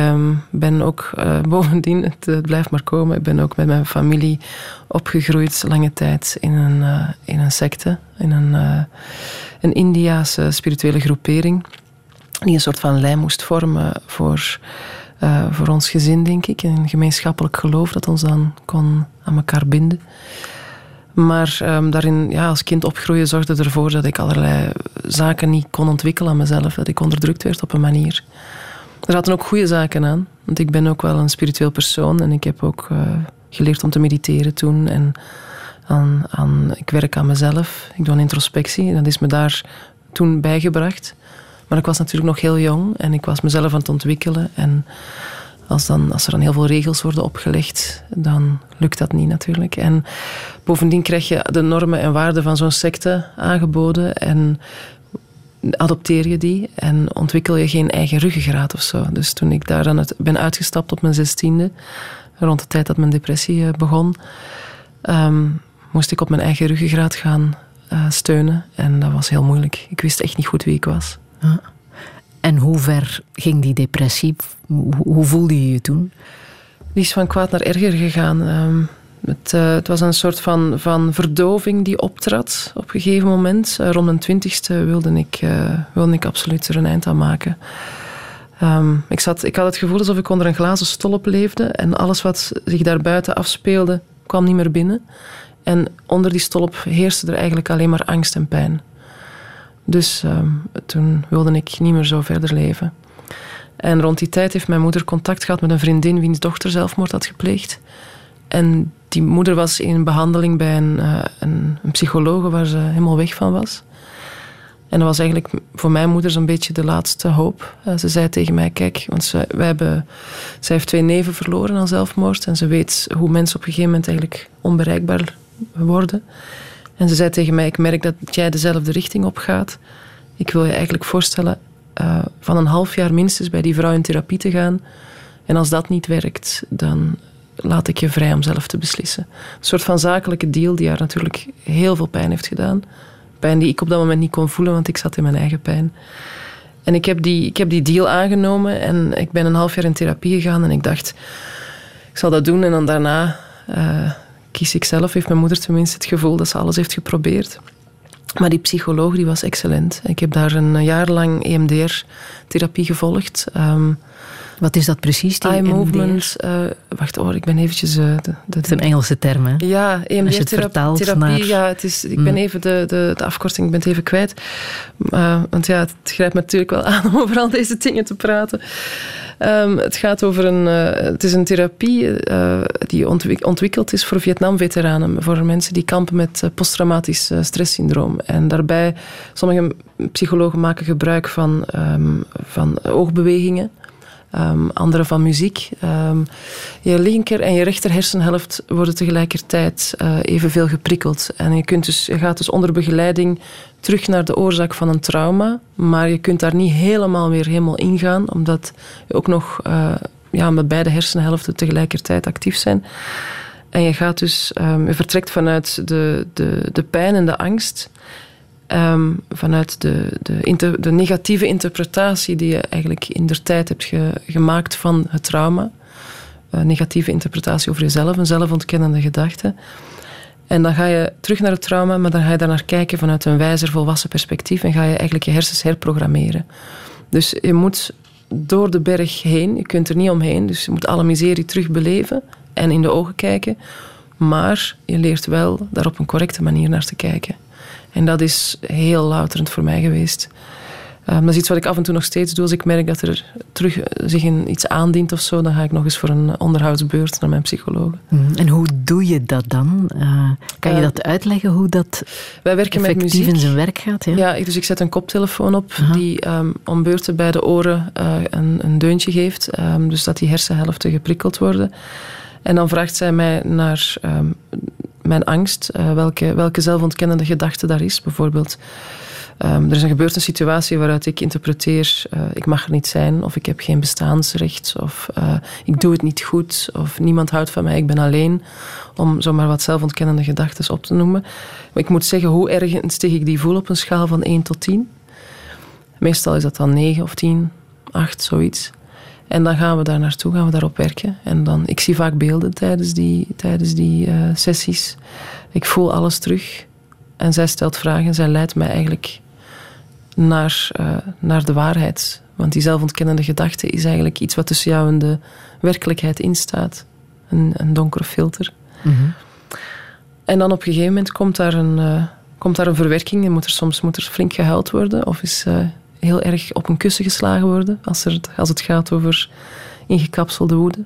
ben ook uh, bovendien, het, blijft maar komen, ik ben ook met mijn familie opgegroeid lange tijd in een, uh, in een secte, in een, een Indiaanse spirituele groepering, die een soort van lijn moest vormen voor uh, voor ons gezin, denk ik. Een gemeenschappelijk geloof dat ons dan kon aan elkaar binden. Maar um, daarin, ja, als kind opgroeien zorgde ervoor dat ik allerlei zaken niet kon ontwikkelen aan mezelf. Dat ik onderdrukt werd op een manier. Er zaten ook goede zaken aan. Want ik ben ook wel een spiritueel persoon. En ik heb ook uh, geleerd om te mediteren toen. En aan, aan, ik werk aan mezelf. Ik doe een introspectie. En dat is me daar toen bijgebracht. Maar ik was natuurlijk nog heel jong en ik was mezelf aan het ontwikkelen. En als, dan, als er dan heel veel regels worden opgelegd, dan lukt dat niet natuurlijk. En bovendien krijg je de normen en waarden van zo'n secte aangeboden en adopteer je die en ontwikkel je geen eigen ruggengraat of zo. Dus toen ik daar het, ben uitgestapt op mijn zestiende, rond de tijd dat mijn depressie eh, begon, ehm, moest ik op mijn eigen ruggengraat gaan uh, steunen. En dat was heel moeilijk. Ik wist echt niet goed wie ik was. En hoe ver ging die depressie? Hoe, voelde je je toen? Die is van kwaad naar erger gegaan. Ehm, het, uh, het, was een soort van, van verdoving die optrad op een gegeven moment. Uh, rond mijn twintigste wilde ik, uh, wilde ik absoluut er een eind aan maken. Um, ik, zat, ik had het gevoel alsof ik onder een glazen stolp leefde en alles wat zich daarbuiten afspeelde kwam niet meer binnen. En onder die stolp heerste er eigenlijk alleen maar angst en pijn. Dus ehm, toen wilde ik niet meer zo verder leven. En rond die tijd heeft mijn moeder contact gehad met een vriendin wiens dochter zelfmoord had gepleegd. En die moeder was in behandeling bij een, uh, een, psycholoog waar ze helemaal weg van was. En dat was eigenlijk voor mijn moeder zo'n beetje de laatste hoop. Uh, ze zei tegen mij, kijk, want ze, hebben, zij heeft twee neven verloren aan zelfmoord. En ze weet hoe mensen op een gegeven moment eigenlijk onbereikbaar worden. En ze zei tegen mij: Ik merk dat jij dezelfde richting op gaat. Ik wil je eigenlijk voorstellen uh, van een half jaar minstens bij die vrouw in therapie te gaan. En als dat niet werkt, dan laat ik je vrij om zelf te beslissen. Een soort van zakelijke deal die haar natuurlijk heel veel pijn heeft gedaan. Pijn die ik op dat moment niet kon voelen, want ik zat in mijn eigen pijn. En ik heb die, ik heb die deal aangenomen en ik ben een half jaar in therapie gegaan en ik dacht, ik zal dat doen en dan daarna uh, kies ik zelf, heeft mijn moeder tenminste het gevoel dat ze alles heeft geprobeerd. Maar die psycholoog die was excellent. Ik heb daar een jaar lang EMDR-therapie gevolgd. Um, wat is dat precies, die Eye movement. Uh, wacht, oh, ik ben eventjes... Uh, de, de, is een Engelse term, hè? Ja, EMDR-therapie. Naar... Ja, het is, ik ben mm. even de, de, de afkorting ik ben het even kwijt. Uh, want ja, het grijpt me natuurlijk wel aan om over al deze dingen te praten. Um, het gaat over een... het is een therapie die ontwikkeld is voor Vietnam-veteranen. Voor mensen die kampen met posttraumatisch stresssyndroom. En daarbij, sommige psychologen maken gebruik van, um, van oogbewegingen um, andere van muziek. Um, je linker en je rechter hersenhelft worden tegelijkertijd uh, evenveel geprikkeld. En je, kunt dus, je gaat dus onder begeleiding terug naar de oorzaak van een trauma, maar je kunt daar niet helemaal weer helemaal ingaan, omdat je ook nog uh, ja, met beide hersenhelften tegelijkertijd actief zijn. En je gaat dus, um, je vertrekt vanuit de, de, de pijn en de angst. Um, vanuit de, de, de, negatieve interpretatie die je eigenlijk in der tijd hebt ge, gemaakt van het trauma. Een negatieve interpretatie over jezelf, een zelfontkennende gedachte. En dan ga je terug naar het trauma, maar dan ga je daar naar kijken vanuit een wijzer, volwassen perspectief en ga je eigenlijk je hersens herprogrammeren. Dus je moet door de berg heen, je kunt er niet omheen, dus je moet alle miserie terugbeleven en in de ogen kijken. Maar je leert wel daar op een correcte manier naar te kijken. En dat is heel louterend voor mij geweest. Um, dat is iets wat ik af en toe nog steeds doe. Als ik merk dat er terug zich in iets aandient of zo, dan ga ik nog eens voor een onderhoudsbeurt naar mijn psycholoog. Mm, en hoe doe je dat dan? Uh, kan je uh, dat uitleggen hoe dat wij werken effectief met muziek. in zijn werk gaat? Ja, ja dus ik zet een koptelefoon op Aha. die um, om beurten bij de oren uh, een, een, deuntje geeft. Um, dus dat die hersenhelften geprikkeld worden. En dan vraagt zij mij naar mijn angst, uh, welke, welke zelfontkennende gedachte daar is. Bijvoorbeeld, um, er is een gebeurd een situatie waaruit ik interpreteer, uh, ik mag er niet zijn, of ik heb geen bestaansrecht, of uh, ik doe het niet goed, of niemand houdt van mij, ik ben alleen. Om zomaar wat zelfontkennende gedachten op te noemen. Maar ik moet zeggen, hoe ernstig ik die voel op een schaal van 1 tot 10. Meestal is dat dan 9 of 10, 8, zoiets. En dan gaan we daar naartoe, gaan we daarop werken. En dan, ik zie vaak beelden tijdens die, tijdens die uh, sessies. Ik voel alles terug. En zij stelt vragen. Zij leidt mij eigenlijk naar, uh, naar de waarheid. Want die zelfontkennende gedachte is eigenlijk iets wat tussen jou en de werkelijkheid instaat. Een, een donkere filter. Mm -hmm. En dan op een gegeven moment komt daar een, uh, komt daar een verwerking. En moet er, soms moet er flink gehuild worden. Of is heel erg op een kussen geslagen worden als, er, als het gaat over ingekapselde woede.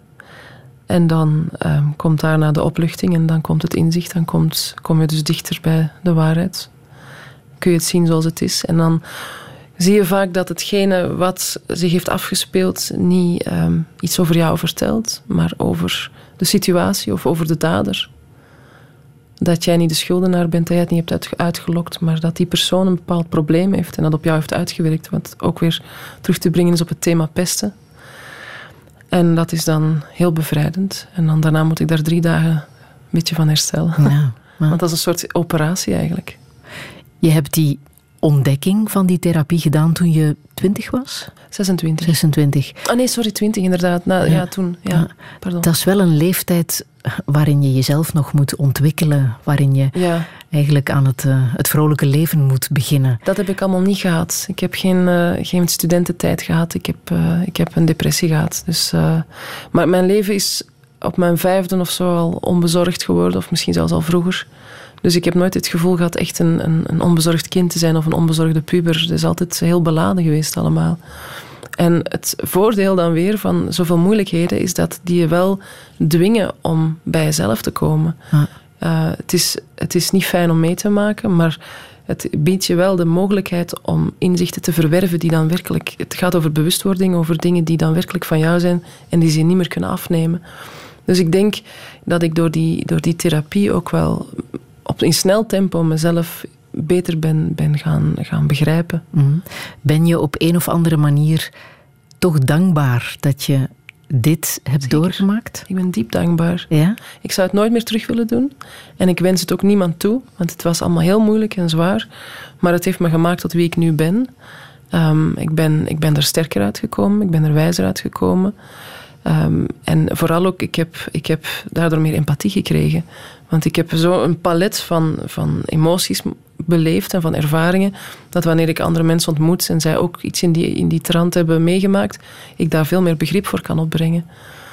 En dan um, komt daarna de opluchting en dan komt het inzicht. Dan kom je dus dichter bij de waarheid. Kun je het zien zoals het is. En dan zie je vaak dat hetgene wat zich heeft afgespeeld niet um, iets over jou vertelt, maar over de situatie of over de dader dat jij niet de schuldenaar bent, dat jij het niet hebt uitgelokt, maar dat die persoon een bepaald probleem heeft en dat op jou heeft uitgewerkt. Wat ook weer terug te brengen is op het thema pesten. En dat is dan heel bevrijdend. En dan daarna moet ik daar drie dagen een beetje van herstellen. Ja, maar... Want dat is een soort operatie eigenlijk. Je hebt die ontdekking van die therapie gedaan toen je 20 was? 26. 26. Oh nee, sorry, 20 inderdaad. Nou, ja. ja. toen. Ja, pardon. Dat is wel een leeftijd waarin je jezelf nog moet ontwikkelen, waarin je ja. eigenlijk aan het, uh, het vrolijke leven moet beginnen. Dat heb ik allemaal niet gehad. Ik heb geen, uh, geen studententijd gehad. Ik heb, uh, ik heb een depressie gehad. Dus, maar mijn leven is op mijn vijfde of zo al onbezorgd geworden, of misschien zelfs al vroeger. Dus ik heb nooit het gevoel gehad echt een, een, een onbezorgd kind te zijn of een onbezorgde puber. Het is altijd heel beladen geweest allemaal. En het voordeel dan weer van zoveel moeilijkheden is dat die je wel dwingen om bij jezelf te komen. Uh, het, is, het is niet fijn om mee te maken, maar het biedt je wel de mogelijkheid om inzichten te verwerven die dan werkelijk. Het gaat over bewustwording, over dingen die dan werkelijk van jou zijn en die ze niet meer kunnen afnemen. Dus ik denk dat ik door die, door die therapie ook wel op, in snel tempo mezelf beter ben, ben gaan, gaan begrijpen. Mm. Ben je op een of andere manier toch dankbaar dat je dit hebt Zeker. doorgemaakt? Ik ben diep dankbaar. Ja? Ik zou het nooit meer terug willen doen. En ik wens het ook niemand toe, want het was allemaal heel moeilijk en zwaar. Maar het heeft me gemaakt tot wie ik nu ben. Um, ik, ben ik ben er sterker uitgekomen, ik ben er wijzer uitgekomen. Um, en vooral ook, ik heb, ik heb daardoor meer empathie gekregen. Want ik heb zo een palet van, van emoties beleefd en van ervaringen, dat wanneer ik andere mensen ontmoet en zij ook iets in die, in die trant hebben meegemaakt, ik daar veel meer begrip voor kan opbrengen.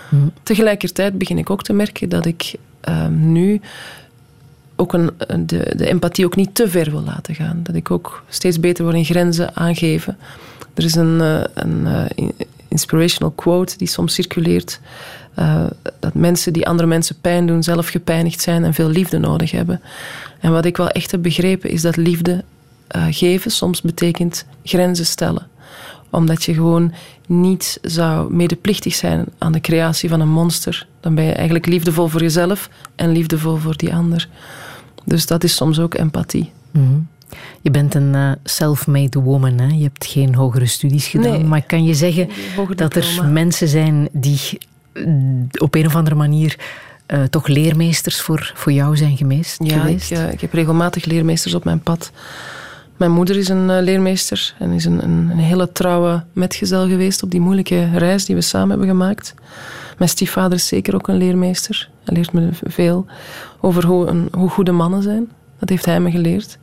Hmm. Tegelijkertijd begin ik ook te merken dat ik uh, nu ook een, de, de empathie ook niet te ver wil laten gaan. Dat ik ook steeds beter word in grenzen aangeven. Er is een, uh, een uh, inspirational quote die soms circuleert. Uh, dat mensen die andere mensen pijn doen, zelf gepijnigd zijn en veel liefde nodig hebben. En wat ik wel echt heb begrepen is dat liefde uh, geven soms betekent grenzen stellen. Omdat je gewoon niet zou medeplichtig zijn aan de creatie van een monster. Dan ben je eigenlijk liefdevol voor jezelf en liefdevol voor die ander. Dus dat is soms ook empathie. Mhm. Je bent een uh, self-made woman. Hè? Je hebt geen hogere studies gedaan. Nee, maar kan je zeggen dat er mensen zijn die op een of andere manier uh, toch leermeesters voor, voor jou zijn geweest? Ja, geweest? Ik, uh, ik heb regelmatig leermeesters op mijn pad. Mijn moeder is een uh, leermeester en is een, een, een, hele trouwe metgezel geweest op die moeilijke reis die we samen hebben gemaakt. Mijn stiefvader is zeker ook een leermeester. Hij leert me veel over hoe, een, hoe goede mannen zijn. Dat heeft hij me geleerd.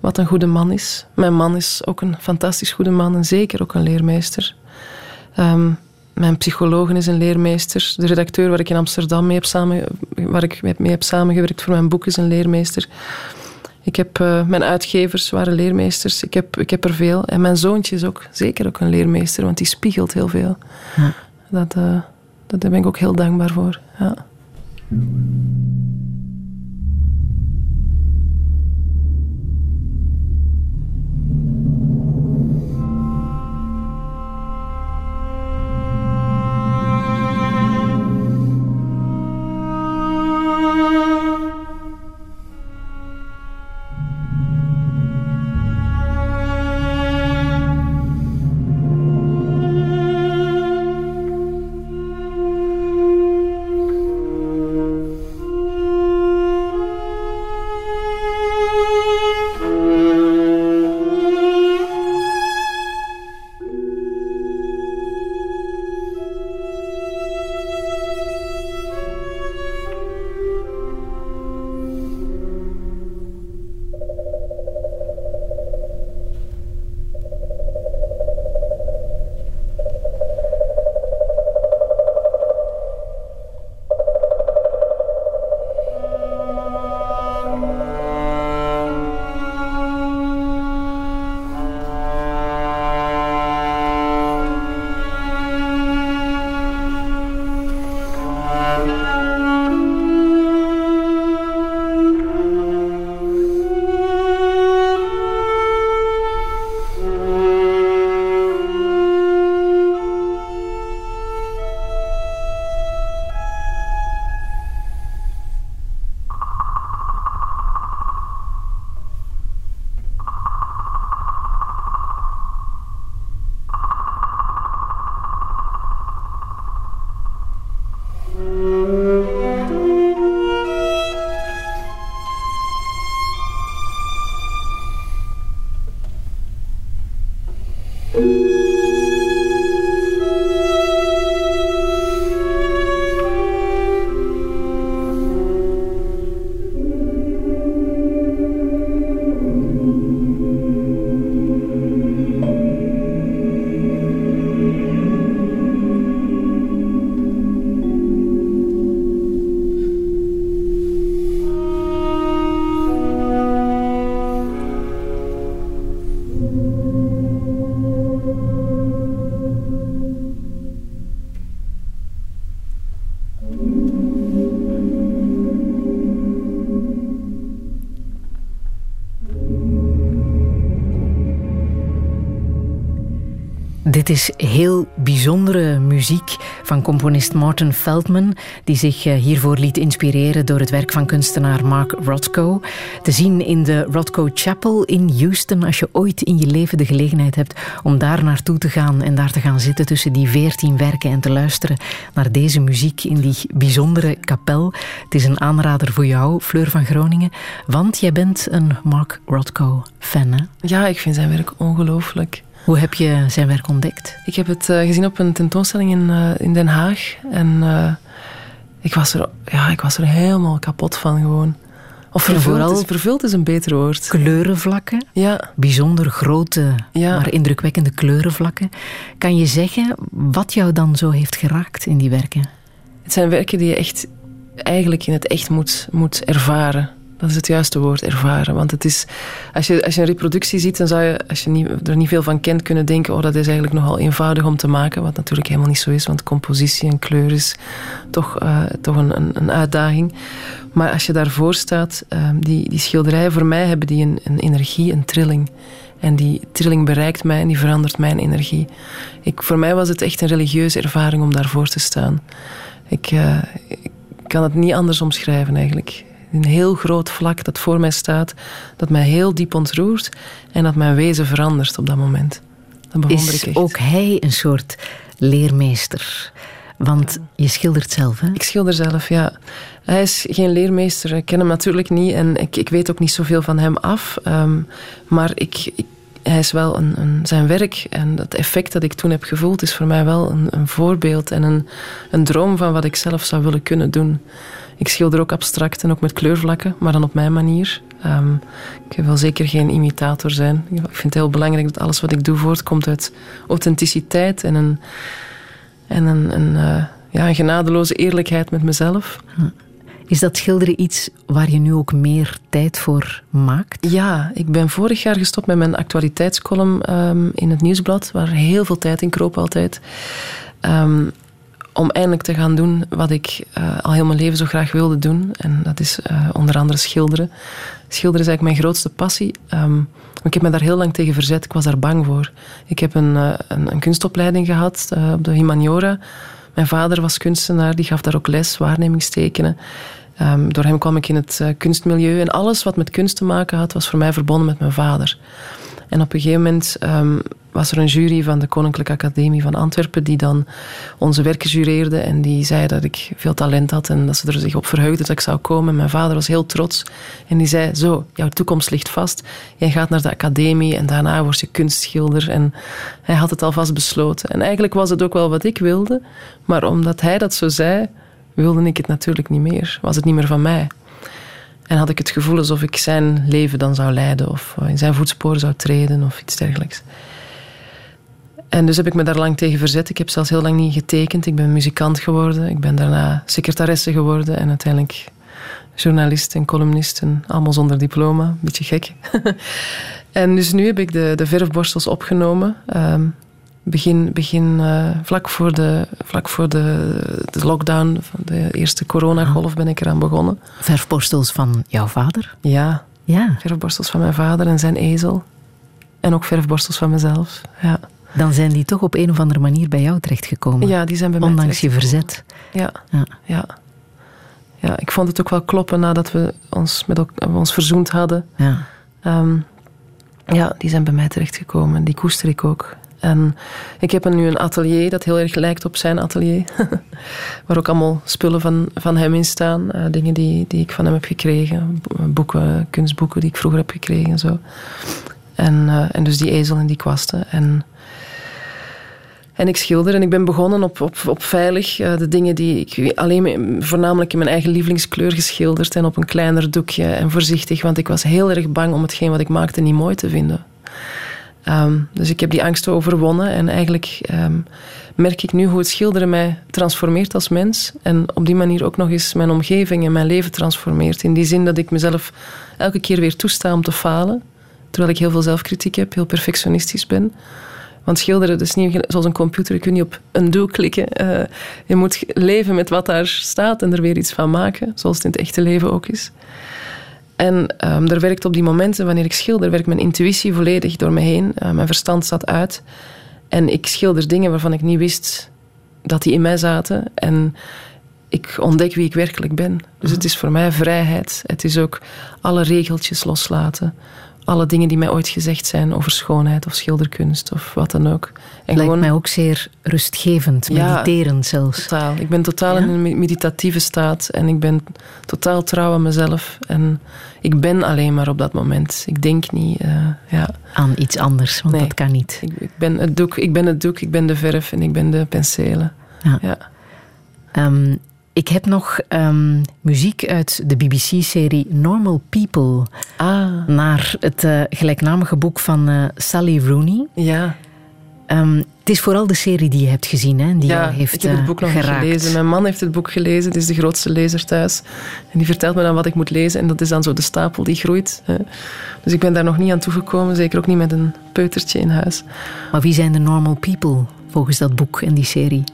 Wat een goede man is. Mijn man is ook een fantastisch goede man en zeker ook een leermeester. Um, mijn psycholoog is een leermeester. De redacteur waar ik in Amsterdam mee heb, samen, waar ik mee heb samengewerkt voor mijn boek is een leermeester. Ik heb, uh, mijn uitgevers waren leermeesters. Ik heb, ik heb er veel. En mijn zoontje is ook zeker ook een leermeester, want die spiegelt heel veel. Ja. Dat, uh, dat, daar ben ik ook heel dankbaar voor. Ja. Dit is heel bijzondere muziek van componist Martin Feldman, die zich eh, hiervoor liet inspireren door het werk van kunstenaar Mark Rothko. Te zien in de Rothko Chapel in Houston, als je ooit in je leven de gelegenheid hebt om daar naartoe te gaan en daar te gaan zitten tussen die veertien werken en te luisteren naar deze muziek in die bijzondere kapel. Het is een aanrader voor jou, Fleur van Groningen, want jij bent een Mark Rothko-fan, hè? Ja, ik vind zijn werk ongelooflijk. Hoe heb je zijn werk ontdekt? Ik heb het uh, gezien op een tentoonstelling in, uh, in Den Haag. En uh, ik, was er, ja, ik was er helemaal kapot van gewoon. Of vervuld, vooral is, vervuld is een beter woord. Kleurenvlakken. Ja. Bijzonder grote, ja. maar indrukwekkende kleurenvlakken. Kan je zeggen wat jou dan zo heeft geraakt in die werken? Het zijn werken die je echt eigenlijk in het echt moet, moet ervaren. Dat is het juiste woord, ervaren. Want het is, als, je, als je een reproductie ziet, dan zou je, als je niet, er niet veel van kent, kunnen denken: oh, dat is eigenlijk nogal eenvoudig om te maken. Wat natuurlijk helemaal niet zo is, want compositie en kleur is toch, uh, toch een, een, uitdaging. Maar als je daarvoor staat, ehm, die, die schilderijen voor mij hebben die een, een energie, een trilling. En die trilling bereikt mij en die verandert mijn energie. Ik, voor mij was het echt een religieuze ervaring om daarvoor te staan. Ik, uh, ik kan het niet anders omschrijven eigenlijk. Een heel groot vlak dat voor mij staat, dat mij heel diep ontroert en dat mijn wezen verandert op dat moment. Dat bewonder Is ik echt. ook hij een soort leermeester? Want je schildert zelf, hè? Ik schilder zelf, ja. Hij is geen leermeester. Ik ken hem natuurlijk niet en ik, ik weet ook niet zoveel van hem af. Ehm, maar ik, ik, hij is wel een, een, zijn werk en het effect dat ik toen heb gevoeld is voor mij wel een, een voorbeeld en een, een droom van wat ik zelf zou willen kunnen doen. Ik schilder ook abstract en ook met kleurvlakken, maar dan op mijn manier. Um, ik wil zeker geen imitator zijn. Ik vind het heel belangrijk dat alles wat ik doe voortkomt uit authenticiteit en een, en een, een, uh, ja, een genadeloze eerlijkheid met mezelf. Is dat schilderen iets waar je nu ook meer tijd voor maakt? Ja, ik ben vorig jaar gestopt met mijn actualiteitscolumn um, in het nieuwsblad, waar heel veel tijd in kroop altijd. Um, om eindelijk te gaan doen wat ik uh, al heel mijn leven zo graag wilde doen. En dat is uh, onder andere schilderen. Schilderen is eigenlijk mijn grootste passie. Um, ik heb me daar heel lang tegen verzet. Ik was daar bang voor. Ik heb een, uh, een, kunstopleiding gehad op de Humaniora. Mijn vader was kunstenaar, die gaf daar ook les, waarnemingstekenen. Um, door hem kwam ik in het kunstmilieu. En alles wat met kunst te maken had, was voor mij verbonden met mijn vader. En op een gegeven moment um, was er een jury van de Koninklijke Academie van Antwerpen die dan onze werken jureerde en die zei dat ik veel talent had en dat ze er zich op verheugde dat ik zou komen. Mijn vader was heel trots en die zei, zo, jouw toekomst ligt vast. Jij gaat naar de academie en daarna word je kunstschilder. En hij had het alvast besloten. En eigenlijk was het ook wel wat ik wilde, maar omdat hij dat zo zei, wilde ik het natuurlijk niet meer. Was het niet meer van mij. En had ik het gevoel alsof ik zijn leven dan zou leiden of in zijn voetsporen zou treden of iets dergelijks. En dus heb ik me daar lang tegen verzet. Ik heb zelfs heel lang niet getekend. Ik ben muzikant geworden. Ik ben daarna secretaresse geworden en uiteindelijk journalist en columnist. En allemaal zonder diploma. Beetje gek. en dus nu heb ik de, de verfborstels opgenomen. Um, begin, begin uh, vlak voor, de, vlak voor de, de lockdown, van de eerste coronagolf, ben ik eraan begonnen. Verfborstels van jouw vader? Ja. ja. Verfborstels van mijn vader en zijn ezel. En ook verfborstels van mezelf. Ja. Dan zijn die toch op een of andere manier bij jou terechtgekomen. Ja, die zijn bij mij Ondanks je verzet. Ja. ja. ja. Ja, ik vond het ook wel kloppen nadat we ons, met elkaar, ons verzoend hadden. Ja. Um, ja, die zijn bij mij terechtgekomen. Die koester ik ook. En ik heb nu een atelier dat heel erg lijkt op zijn atelier. Waar ook allemaal spullen van, van hem in staan. Uh, dingen die, die ik van hem heb gekregen. Boeken, kunstboeken die ik vroeger heb gekregen. En, zo. En, uh, en dus die ezel en die kwasten. En en ik schilder en ik ben begonnen op, op, op veilig. Uh, de dingen die ik alleen voornamelijk in mijn eigen lievelingskleur geschilderd en op een kleiner doekje en voorzichtig, want ik was heel erg bang om hetgeen wat ik maakte niet mooi te vinden. Um, dus ik heb die angst overwonnen en eigenlijk um, merk ik nu hoe het schilderen mij transformeert als mens en op die manier ook nog eens mijn omgeving en mijn leven transformeert. In die zin dat ik mezelf elke keer weer toesta om te falen, terwijl ik heel veel zelfkritiek heb, heel perfectionistisch ben. Want schilderen is niet zoals een computer. Je kunt niet op een doel klikken. Uh, je moet leven met wat daar staat en er weer iets van maken. Zoals het in het echte leven ook is. En um, er werkt op die momenten, wanneer ik schilder, werkt mijn intuïtie volledig door me heen. Uh, mijn verstand staat uit. En ik schilder dingen waarvan ik niet wist dat die in mij zaten. En ik ontdek wie ik werkelijk ben. Dus het is voor mij vrijheid. Het is ook alle regeltjes loslaten alle dingen die mij ooit gezegd zijn over schoonheid of schilderkunst of wat dan ook. En Lijkt gewoon, mij ook zeer rustgevend, mediterend ja, zelfs. Totaal. Ik ben totaal ja? in een meditatieve staat en ik ben totaal trouw aan mezelf. En ik ben alleen maar op dat moment. Ik denk niet uh, ja. aan iets anders, want nee. dat kan niet. Ik, ik, ben het doek, ik ben het doek, ik ben de verf en ik ben de penselen. Ja. Um, ik heb nog um, muziek uit de BBC-serie Normal People. Ah. Naar het uh, gelijknamige boek van uh, Sally Rooney. Ja. Um, het is vooral de serie die je hebt gezien, hè, die ja, heeft ik heb het boek nog geraakt. gelezen. Mijn man heeft het boek gelezen, het is de grootste lezer thuis. En die vertelt me dan wat ik moet lezen en dat is dan zo de stapel die groeit. Hè. Dus ik ben daar nog niet aan toegekomen, zeker ook niet met een peutertje in huis. Maar wie zijn de normal people volgens dat boek en die serie?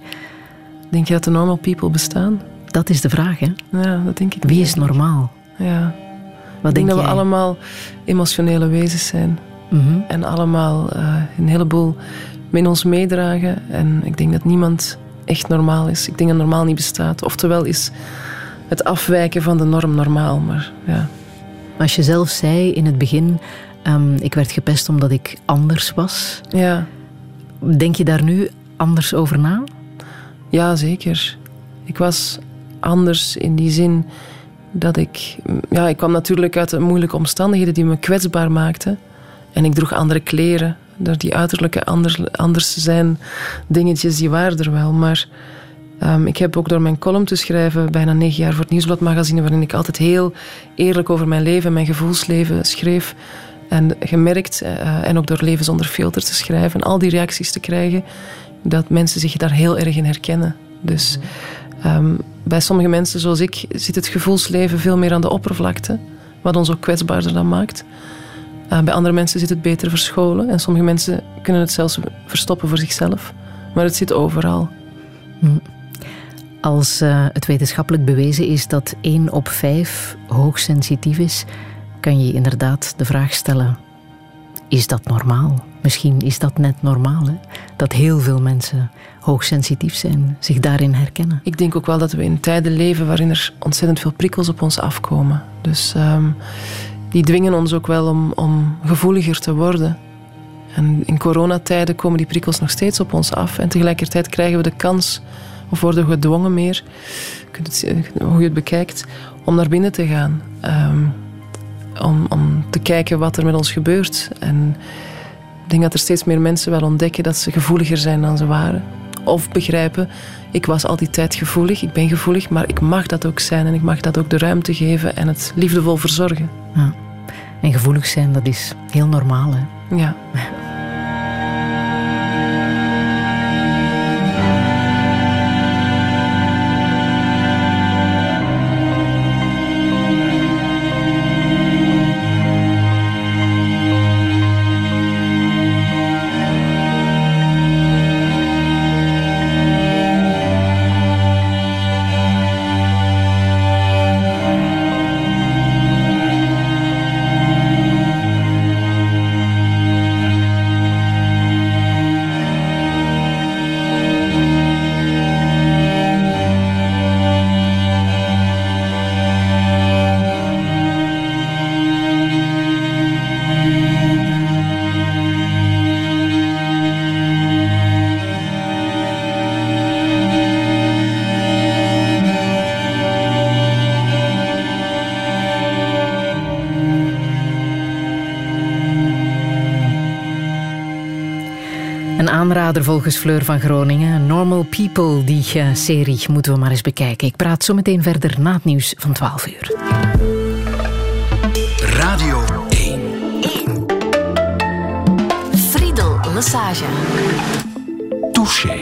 Denk je dat de normal people bestaan? Dat is de vraag, hè? Ja, dat denk ik. Wie is normaal? Ja. Wat ik denk denk dat we allemaal emotionele wezens zijn. Mhm. En allemaal eh, een heleboel met ons meedragen. En ik denk dat niemand echt normaal is. Ik denk dat normaal niet bestaat. Oftewel is het afwijken van de norm normaal. Maar ja, Als je zelf zei in het begin, ehm, ik werd gepest omdat ik anders was. ja, Denk je daar nu anders over na? ja zeker. Ik was anders in die zin dat ik... Ja, ik kwam natuurlijk uit de moeilijke omstandigheden die me kwetsbaar maakten. En ik droeg andere kleren. Door die uiterlijke anders, anders zijn dingetjes, die waren er wel. Maar ehm, ik heb ook door mijn column te schrijven, bijna negen jaar voor het Nieuwsblad magazine, waarin ik altijd heel eerlijk over mijn leven en mijn gevoelsleven schreef. En gemerkt, eh, en ook door Leven zonder filter te schrijven, en al die reacties te krijgen, dat mensen zich daar heel erg in herkennen. Dus ehm, bij sommige mensen zoals ik zit het gevoelsleven veel meer aan de oppervlakte, wat ons ook kwetsbaarder dan maakt. Uh, bij andere mensen zit het beter verscholen en sommige mensen kunnen het zelfs verstoppen voor zichzelf. Maar het zit overal. Als eh, het wetenschappelijk bewezen is dat 1 op 5 hoogsensitief is, kan je inderdaad de vraag stellen: is dat normaal? Misschien is dat net normaal, hè? dat heel veel mensen hoogsensitief zijn, zich daarin herkennen. Ik denk ook wel dat we in tijden leven waarin er ontzettend veel prikkels op ons afkomen. Dus ehm, die dwingen ons ook wel om, om gevoeliger te worden. En in coronatijden komen die prikkels nog steeds op ons af. En tegelijkertijd krijgen we de kans, of worden we gedwongen meer, zien, hoe je het bekijkt, om naar binnen te gaan. Ehm, om, om te kijken wat er met ons gebeurt. En ik denk dat er steeds meer mensen wel ontdekken dat ze gevoeliger zijn dan ze waren. Of begrijpen, ik was al die tijd gevoelig, ik ben gevoelig, maar ik mag dat ook zijn en ik mag dat ook de ruimte geven en het liefdevol verzorgen. Ja. En gevoelig zijn, dat is heel normaal. Hè? Ja. Volgens Fleur van Groningen. Normal People, die eh, serie moeten we maar eens bekijken. Ik praat zo meteen verder na het nieuws van 12 uur. Radio 1. Friedel Lassage. Touché.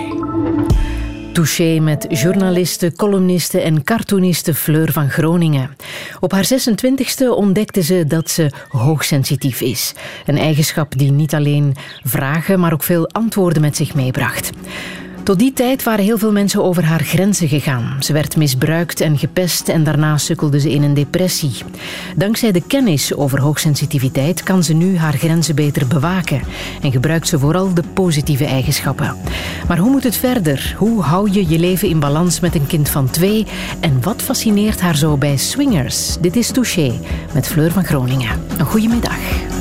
Touché met journaliste, columniste en cartooniste Fleur van Groningen. Op haar 26e ontdekte ze dat ze hoogsensitief is. Een eigenschap die niet alleen vragen, maar ook veel antwoorden met zich meebracht. Tot die tijd waren heel veel mensen over haar grenzen gegaan. Ze werd misbruikt en gepest en daarna sukkelde ze in een depressie. Dankzij de kennis over hoogsensitiviteit kan ze nu haar grenzen beter bewaken en gebruikt ze vooral de positieve eigenschappen. Maar hoe moet het verder? Hoe hou je je leven in balans met een kind van twee? En wat fascineert haar zo bij swingers? Dit is Touché met Fleur van Groningen. Een goede middag.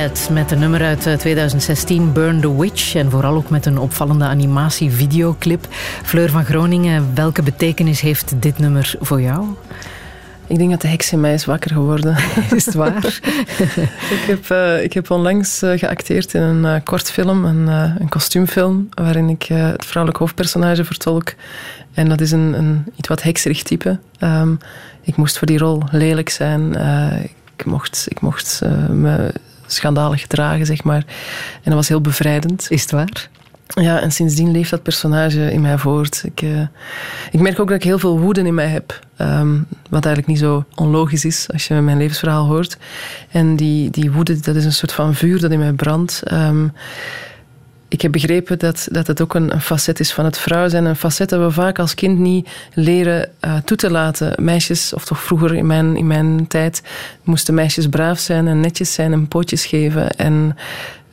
Met de nummer uit eh, 2016 Burn the Witch en vooral ook met een opvallende animatie-videoclip. Fleur van Groningen, welke betekenis heeft dit nummer voor jou? Ik denk dat de heks in mij is wakker geworden. Is het waar? ik, heb, eh, ik heb onlangs eh, geacteerd in een uh, kortfilm, een, uh, een kostuumfilm, waarin ik het vrouwelijk hoofdpersonage vertolk. En dat is een, een iets wat hekserig type. Um, ik moest voor die rol lelijk zijn. ik mocht, ik mocht me schandalig gedragen, zeg maar. En dat was heel bevrijdend. Is het waar? Ja, en sindsdien leeft dat personage in mij voort. Ik, uh, ik merk ook dat ik heel veel woede in mij heb. Um, wat eigenlijk niet zo onlogisch is als je mijn levensverhaal hoort. En die, die woede, dat is een soort van vuur dat in mij brandt. Um, ik heb begrepen dat, dat het ook een, facet is van het vrouw zijn. Een facet dat we vaak als kind niet leren uh, toe te laten. Meisjes, of toch vroeger in mijn, in mijn tijd, moesten meisjes braaf zijn en netjes zijn en pootjes geven. En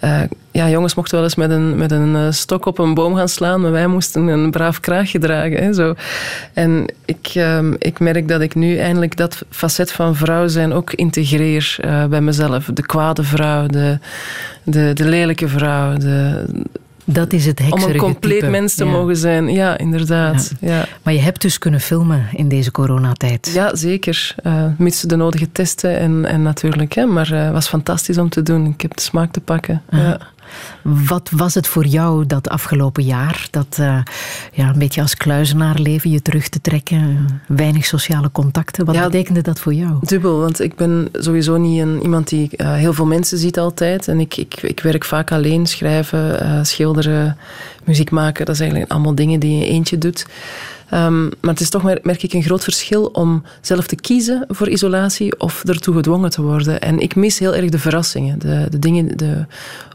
uh, ja, jongens mochten wel eens met een, met een uh, stok op een boom gaan slaan, maar wij moesten een braaf kraagje dragen. Zo. En ik, uh, ik merk dat ik nu eindelijk dat facet van vrouw zijn ook integreer uh, bij mezelf. De kwade vrouw, de, de, de lelijke vrouw, de, dat is het Om een compleet type. mens te ja. mogen zijn. Ja, inderdaad. Ja. Ja. Maar je hebt dus kunnen filmen in deze coronatijd. Ja, zeker. Uh, mits de nodige testen en, en natuurlijk. Hè. Maar het uh, was fantastisch om te doen. Ik heb de smaak te pakken. Ja. Wat was het voor jou dat afgelopen jaar? Dat uh, ja, een beetje als kluizenaar leven, je terug te trekken, weinig sociale contacten. Wat ja, betekende dat voor jou? Dubbel, want ik ben sowieso niet een, iemand die uh, heel veel mensen ziet altijd. En ik, ik, ik werk vaak alleen, schrijven, uh, schilderen, muziek maken. Dat zijn eigenlijk allemaal dingen die je eentje doet. Um, maar het is toch, merk ik, een groot verschil om zelf te kiezen voor isolatie of ertoe gedwongen te worden. En ik mis heel erg de verrassingen, de, de dingen, de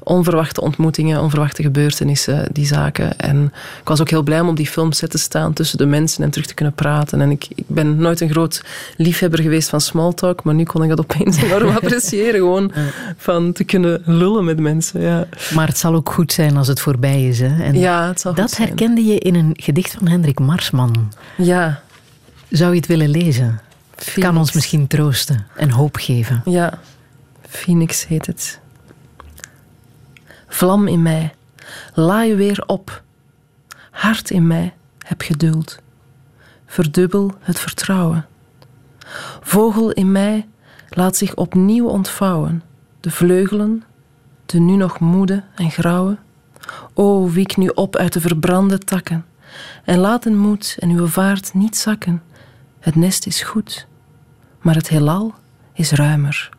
onverwachte ontmoetingen, onverwachte gebeurtenissen, die zaken. En ik was ook heel blij om op die filmset te staan tussen de mensen en terug te kunnen praten. En ik, ik ben nooit een groot liefhebber geweest van smalltalk, maar nu kon ik dat opeens enorm appreciëren. Gewoon van te kunnen lullen met mensen. Ja. Maar het zal ook goed zijn als het voorbij is. Hè? En ja, het zal dat herkende je in een gedicht van Hendrik Marsman. Ja. Zou je het willen lezen? Kan ons misschien troosten en hoop geven. Ja, Phoenix heet het. Vlam in mij, laai weer op. Hart in mij, heb geduld. Verdubbel het vertrouwen. Vogel in mij, laat zich opnieuw ontvouwen. De vleugelen, de nu nog moede en grauwe. O, wiek nu op uit de verbrande takken. En laat een moed en uw vaart niet zakken. Het nest is goed, maar het heelal is ruimer.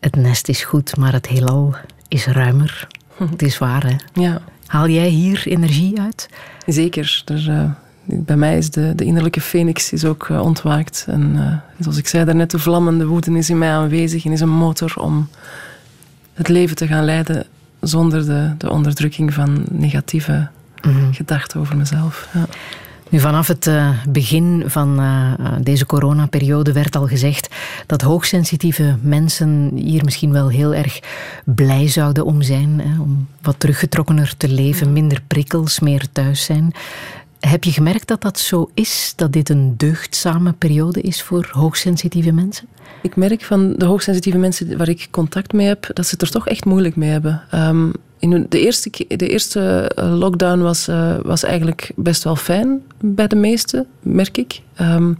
Het nest is goed, maar het heelal is ruimer. Het is waar, hè? Ja. Haal jij hier energie uit? Zeker. Er, uh, bij mij is de, de innerlijke phoenix is ook uh, ontwaakt. En uh, zoals ik zei daarnet, de vlammende woede is in mij aanwezig en is een motor om het leven te gaan leiden zonder de, de onderdrukking van negatieve mm gedachten over mezelf. Ja. Nu, vanaf het uh, begin van uh, deze coronaperiode werd al gezegd dat hoogsensitieve mensen hier misschien wel heel erg blij zouden om zijn. Hè, om wat teruggetrokkener te leven, minder prikkels, meer thuis zijn. Heb je gemerkt dat dat zo is? Dat dit een deugdzame periode is voor hoogsensitieve mensen? Ik merk van de hoogsensitieve mensen waar ik contact mee heb, dat ze het er toch echt moeilijk mee hebben. Um, in de, eerste, de eerste eh, lockdown was, uh, was eigenlijk best wel fijn bij de meesten, merk ik. Um,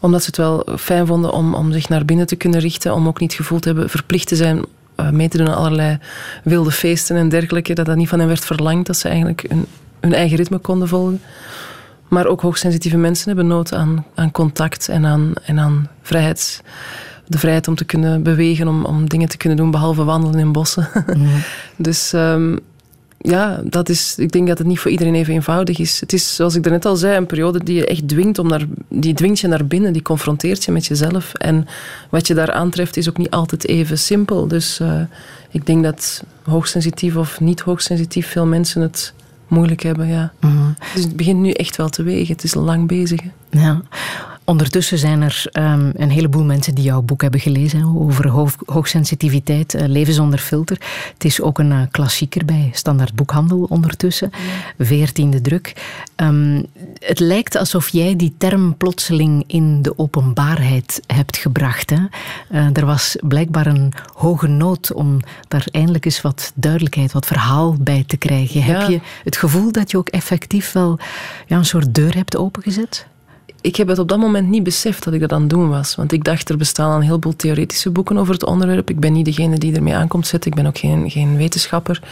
omdat ze het wel fijn vonden om, om zich naar binnen te kunnen richten, om ook niet gevoeld te hebben verplicht te zijn uh, mee te doen aan allerlei wilde feesten en dergelijke. Dat dat niet van hen werd verlangd, dat ze eigenlijk hun, hun eigen ritme konden volgen. Maar ook hoogsensitieve mensen hebben nood aan, aan contact en aan, en aan vrijheid. De vrijheid om te kunnen bewegen, om, om dingen te kunnen doen, behalve wandelen in bossen. Mm. dus um, ja, dat is, ik denk dat het niet voor iedereen even eenvoudig is. Het is, zoals ik daarnet al zei, een periode die je echt dwingt om naar, die dwingt je naar binnen, die confronteert je met jezelf. En wat je daar aantreft is ook niet altijd even simpel. Dus uh, ik denk dat hoogsensitief of niet hoogsensitief veel mensen het moeilijk hebben. Ja. Mm. Dus het begint nu echt wel te wegen. Het is lang bezig. Hè. Ja. Ondertussen zijn er um, een heleboel mensen die jouw boek hebben gelezen over hoog, hoogsensitiviteit, uh, leven zonder filter. Het is ook een uh, klassieker bij Standaard Boekhandel ondertussen. Veertiende druk. Um, het lijkt alsof jij die term plotseling in de openbaarheid hebt gebracht. Hè? Uh, er was blijkbaar een hoge nood om daar eindelijk eens wat duidelijkheid, wat verhaal bij te krijgen. Ja. Heb je het gevoel dat je ook effectief wel ja, een soort deur hebt opengezet? Ik heb het op dat moment niet beseft dat ik dat aan het doen was. Want ik dacht, er bestaan een heleboel theoretische boeken over het onderwerp. Ik ben niet degene die ermee aankomt zetten. Ik ben ook geen, geen wetenschapper.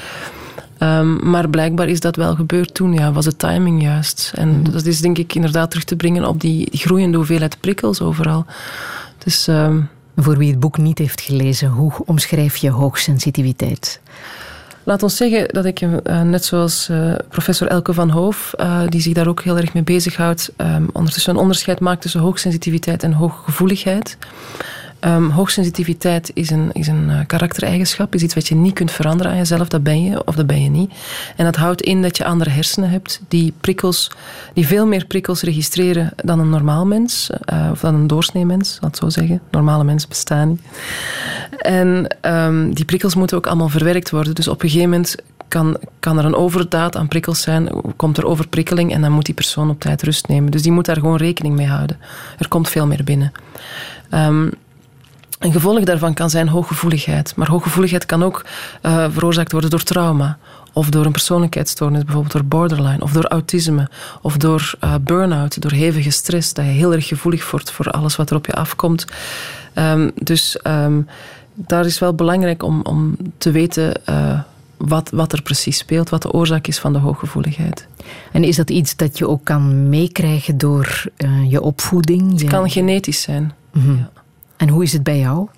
Um, maar blijkbaar is dat wel gebeurd toen. Ja, was de timing juist. En mm. dat is denk ik inderdaad terug te brengen op die, die groeiende hoeveelheid prikkels overal. Dus... Um, voor wie het boek niet heeft gelezen, hoe omschrijf je hoogsensitiviteit? Laat ons zeggen dat ik, uh, net zoals uh, professor Elke van Hoof, uh, die zich daar ook heel erg mee bezighoudt, um, ondertussen een onderscheid maakt tussen hoogsensitiviteit en hooggevoeligheid. Um, hoogsensitiviteit is een, is een uh, karaktereigenschap, is iets wat je niet kunt veranderen aan jezelf, dat ben je of dat ben je niet. En dat houdt in dat je andere hersenen hebt die prikkels, die veel meer prikkels registreren dan een normaal mens, uh, of dan een doorsnee mens, laat zo zeggen. Normale mensen bestaan niet. En um, die prikkels moeten ook allemaal verwerkt worden. Dus op een gegeven moment kan, kan er een overdaad aan prikkels zijn, komt er overprikkeling en dan moet die persoon op tijd rust nemen. Dus die moet daar gewoon rekening mee houden. Er komt veel meer binnen. Um, een gevolg daarvan kan zijn hooggevoeligheid. Maar hooggevoeligheid kan ook uh, veroorzaakt worden door trauma. Of door een persoonlijkheidsstoornis, bijvoorbeeld door borderline. Of door autisme. Of door uh, burn-out, door hevige stress. Dat je heel erg gevoelig wordt voor alles wat er op je afkomt. Um, dus um, daar is wel belangrijk om, om te weten... Uh, wat, wat er precies speelt, wat de oorzaak is van de hooggevoeligheid. En is dat iets dat je ook kan meekrijgen door je opvoeding? Het kan genetisch zijn. Mm -hmm. ja. En hoe is het bij jou?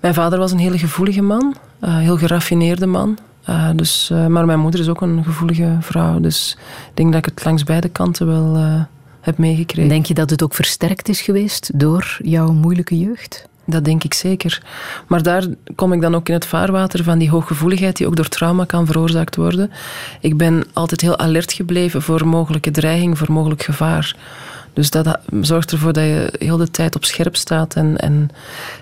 Mijn vader was een hele gevoelige man, een uh, heel geraffineerde man. Uh, dus, uh, maar mijn moeder is ook een gevoelige vrouw. Dus ik denk dat ik het langs beide kanten wel uh, heb meegekregen. Denk je dat het ook versterkt is geweest door jouw moeilijke jeugd? Dat denk ik zeker. Maar daar kom ik dan ook in het vaarwater van die hooggevoeligheid die ook door trauma kan veroorzaakt worden. Ik ben altijd heel alert gebleven voor mogelijke dreiging, voor mogelijk gevaar. Dus dat zorgt ervoor dat je heel de tijd op scherp staat en, en,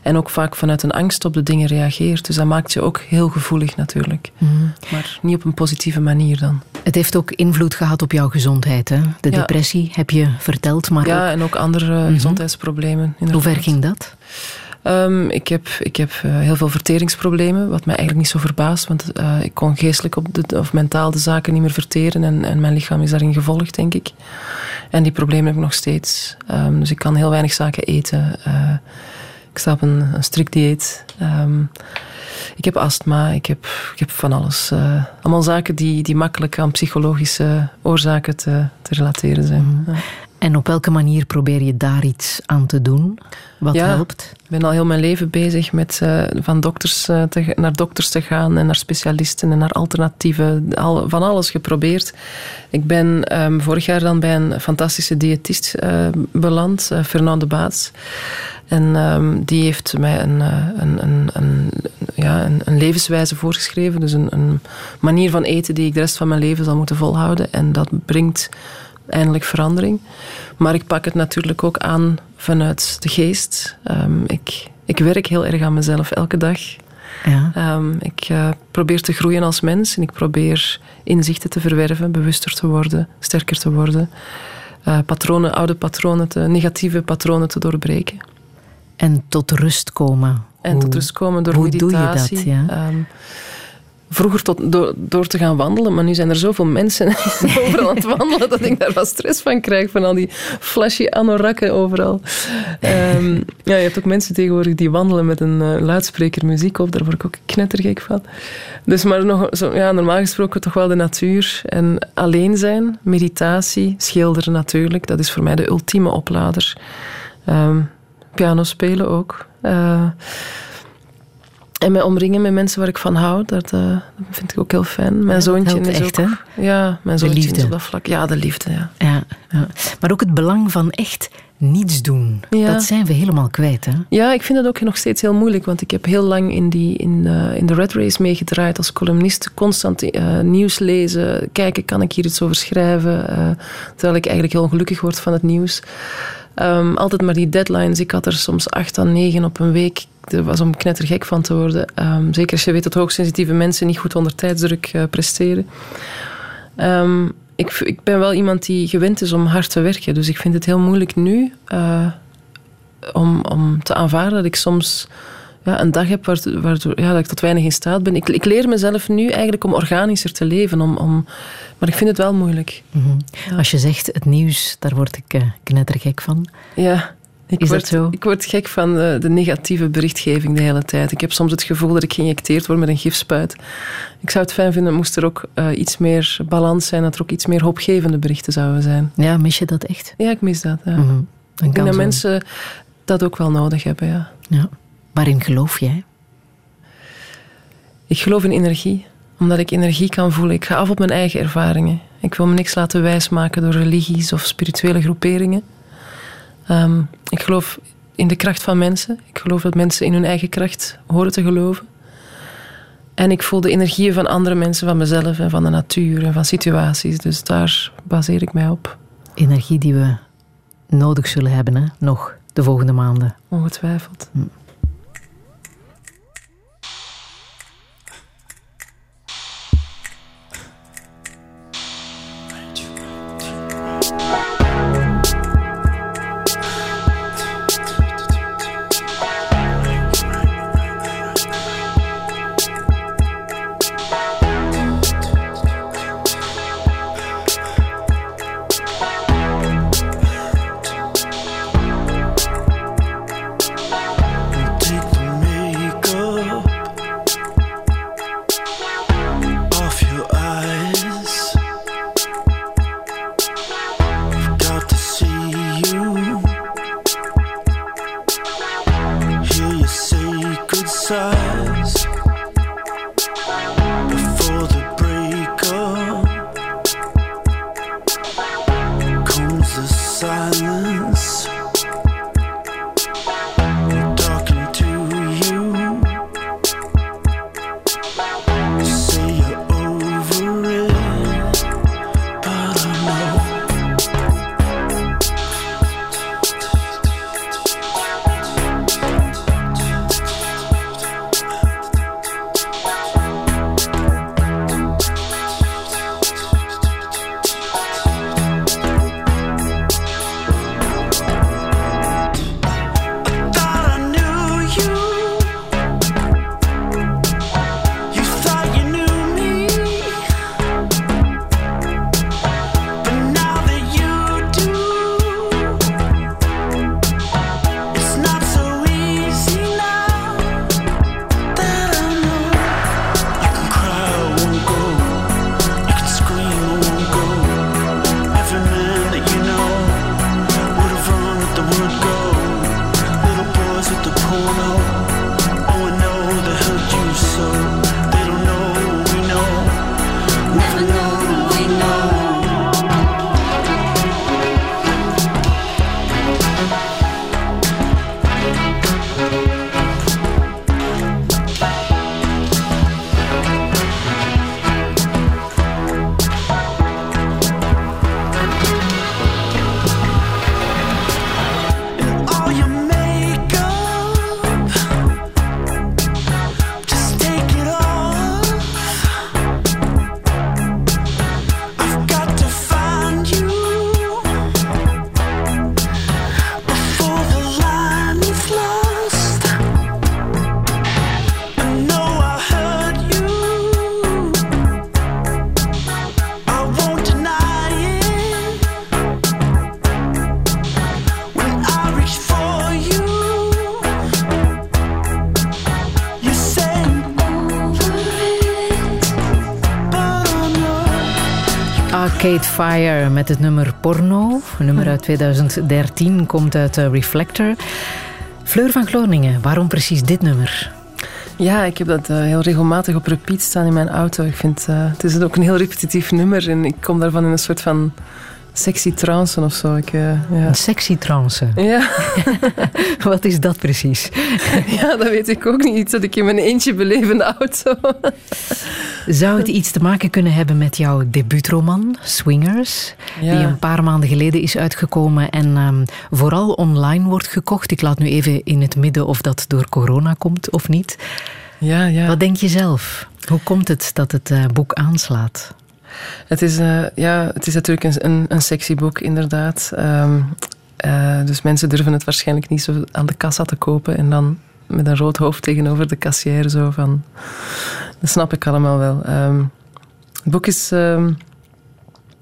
en ook vaak vanuit een angst op de dingen reageert. Dus dat maakt je ook heel gevoelig natuurlijk. Mm. Maar niet op een positieve manier dan. Het heeft ook invloed gehad op jouw gezondheid. Hè? De ja. depressie heb je verteld. Maar ja, ook... en ook andere mm -hmm. gezondheidsproblemen. Hoe ver ging dat? Um, ik heb, ik heb uh, heel veel verteringsproblemen, wat mij eigenlijk niet zo verbaast, want uh, ik kon geestelijk op de, of mentaal de zaken niet meer verteren en, en mijn lichaam is daarin gevolgd, denk ik. En die problemen heb ik nog steeds. Um, dus ik kan heel weinig zaken eten. Uh, ik sta op een, een strikt dieet. Um, ik heb astma, ik heb, ik heb van alles. Uh, allemaal zaken die, die makkelijk aan psychologische oorzaken te, te relateren zijn. Mm. Ja. En op welke manier probeer je daar iets aan te doen? Wat Ja. helpt? Ik ben al heel mijn leven bezig met eh, van dokters, eh, te, naar dokters te gaan en naar specialisten en naar alternatieven. Al, van alles geprobeerd. Ik ben ehm, vorig jaar dan bij een fantastische diëtist eh, beland, Fernand de Baats. En ehm, die heeft mij een, een, een, een, ja, een, een levenswijze voorgeschreven. Dus een, een manier van eten die ik de rest van mijn leven zal moeten volhouden. En dat brengt eindelijk verandering. Maar ik pak het natuurlijk ook aan vanuit de geest. Ehm, ik, ik werk heel erg aan mezelf elke dag. Ja. Ehm, ik eh, probeer te groeien als mens en ik probeer inzichten te verwerven, bewuster te worden, sterker te worden. Eh, patronen, oude patronen, te, negatieve patronen te doorbreken. En tot rust komen. En Hoe- tot rust komen door hoe doe je dat, meditatie. ja? Ehm, vroeger tot, door, te gaan wandelen, maar nu zijn er zoveel mensen overal aan het wandelen dat ik daar wat stress van krijg, van al die flashy anorakken overal. Ehm, ja, je hebt ook mensen tegenwoordig die wandelen met een eh, luidspreker muziek op, daar word ik ook knettergek van. Dus maar nog, zo, ja, normaal gesproken toch wel de natuur en alleen zijn, meditatie, schilderen natuurlijk, dat is voor mij de ultieme oplader. Ehm, piano spelen ook. Eh, en mij omringen met mensen waar ik van hou, dat, eh, dat vind ik ook heel fijn. Mijn dat zoontje is echt, ook... hè? Ja, mijn zoontje liefde. is op dat vlak. Ja, de liefde, ja. Ja, ja. Maar ook het belang van echt niets doen. Ja. Dat zijn we helemaal kwijt. Hè? Ja, ik vind dat ook nog steeds heel moeilijk, want ik heb heel lang in, die, in, eh, in de Red Race meegedraaid als columnist. Constant eh, nieuws lezen, kijken, kan ik hier iets over schrijven? terwijl ik eigenlijk heel ongelukkig word van het nieuws. Ehm, altijd maar die deadlines. Ik had er soms acht à negen op een week. Er was om knettergek van te worden. Ehm, zeker als je weet dat hoogsensitieve mensen niet goed onder tijdsdruk eh, presteren. Ehm, ik, ik ben wel iemand die gewend is om hard te werken. Dus ik vind het heel moeilijk nu eh, om, om te aanvaarden dat ik soms ja, een dag heb waardoor, waardoor ja, dat ik tot weinig in staat ben. Ik, ik leer mezelf nu eigenlijk om organischer te leven. Om, om, maar ik vind het wel moeilijk. Mhm. Als je zegt het nieuws, daar word ik eh, knettergek van. Ja. Ik Is dat word, zo? Ik word gek van de, de negatieve berichtgeving de hele tijd. Ik heb soms het gevoel dat ik geïnjecteerd word met een gifspuit. Ik zou het fijn vinden moest er ook eh, iets meer balans zijn, dat er ook iets meer hoopgevende berichten zouden zijn. Ja, mis je dat echt? Ja, ik mis dat. Ja. Mhm. Ik denk dat mensen dat ook wel nodig hebben, ja. Ja. Waarin geloof jij? Ik geloof in energie, omdat ik energie kan voelen. Ik ga af op mijn eigen ervaringen. Ik wil me niks laten wijsmaken door religies of spirituele groeperingen. Ehm, ik geloof in de kracht van mensen. Ik geloof dat mensen in hun eigen kracht horen te geloven. En ik voel de energieën van andere mensen, van mezelf en van de natuur en van situaties. Dus daar baseer ik mij op, Energie die we nodig zullen hebben, hè? nog de volgende maanden. ongetwijfeld. Take Fire met het nummer Porno. Een nummer uit 2013 komt uit eh, Reflector. Fleur van Groningen, waarom precies dit nummer? Ja, ik heb dat eh, heel regelmatig op repeat staan in mijn auto. Ik vind eh, het is ook een heel repetitief nummer en ik kom daarvan in een soort van sexy trance of zo. Ik, ja. Een sexy trance. Ja. Wat is dat precies? ja, dat weet ik ook niet. Iets dat ik in mijn eentje beleef in de auto. Zou het iets te maken kunnen hebben met jouw debuutroman, Swingers? Ja. Die een paar maanden geleden is uitgekomen en ehm, vooral online wordt gekocht. Ik laat nu even in het midden of dat door corona komt of niet. Ja, ja. Wat denk je zelf? Hoe komt het dat het eh, boek aanslaat? Het is, eh, ja, het is natuurlijk een, een, een sexy boek, inderdaad. Ehm, eh, dus mensen durven het waarschijnlijk niet zo aan de kassa te kopen en dan met een rood hoofd tegenover de kassière zo van... Dat snap ik allemaal wel. Ehm, het boek is, ehm,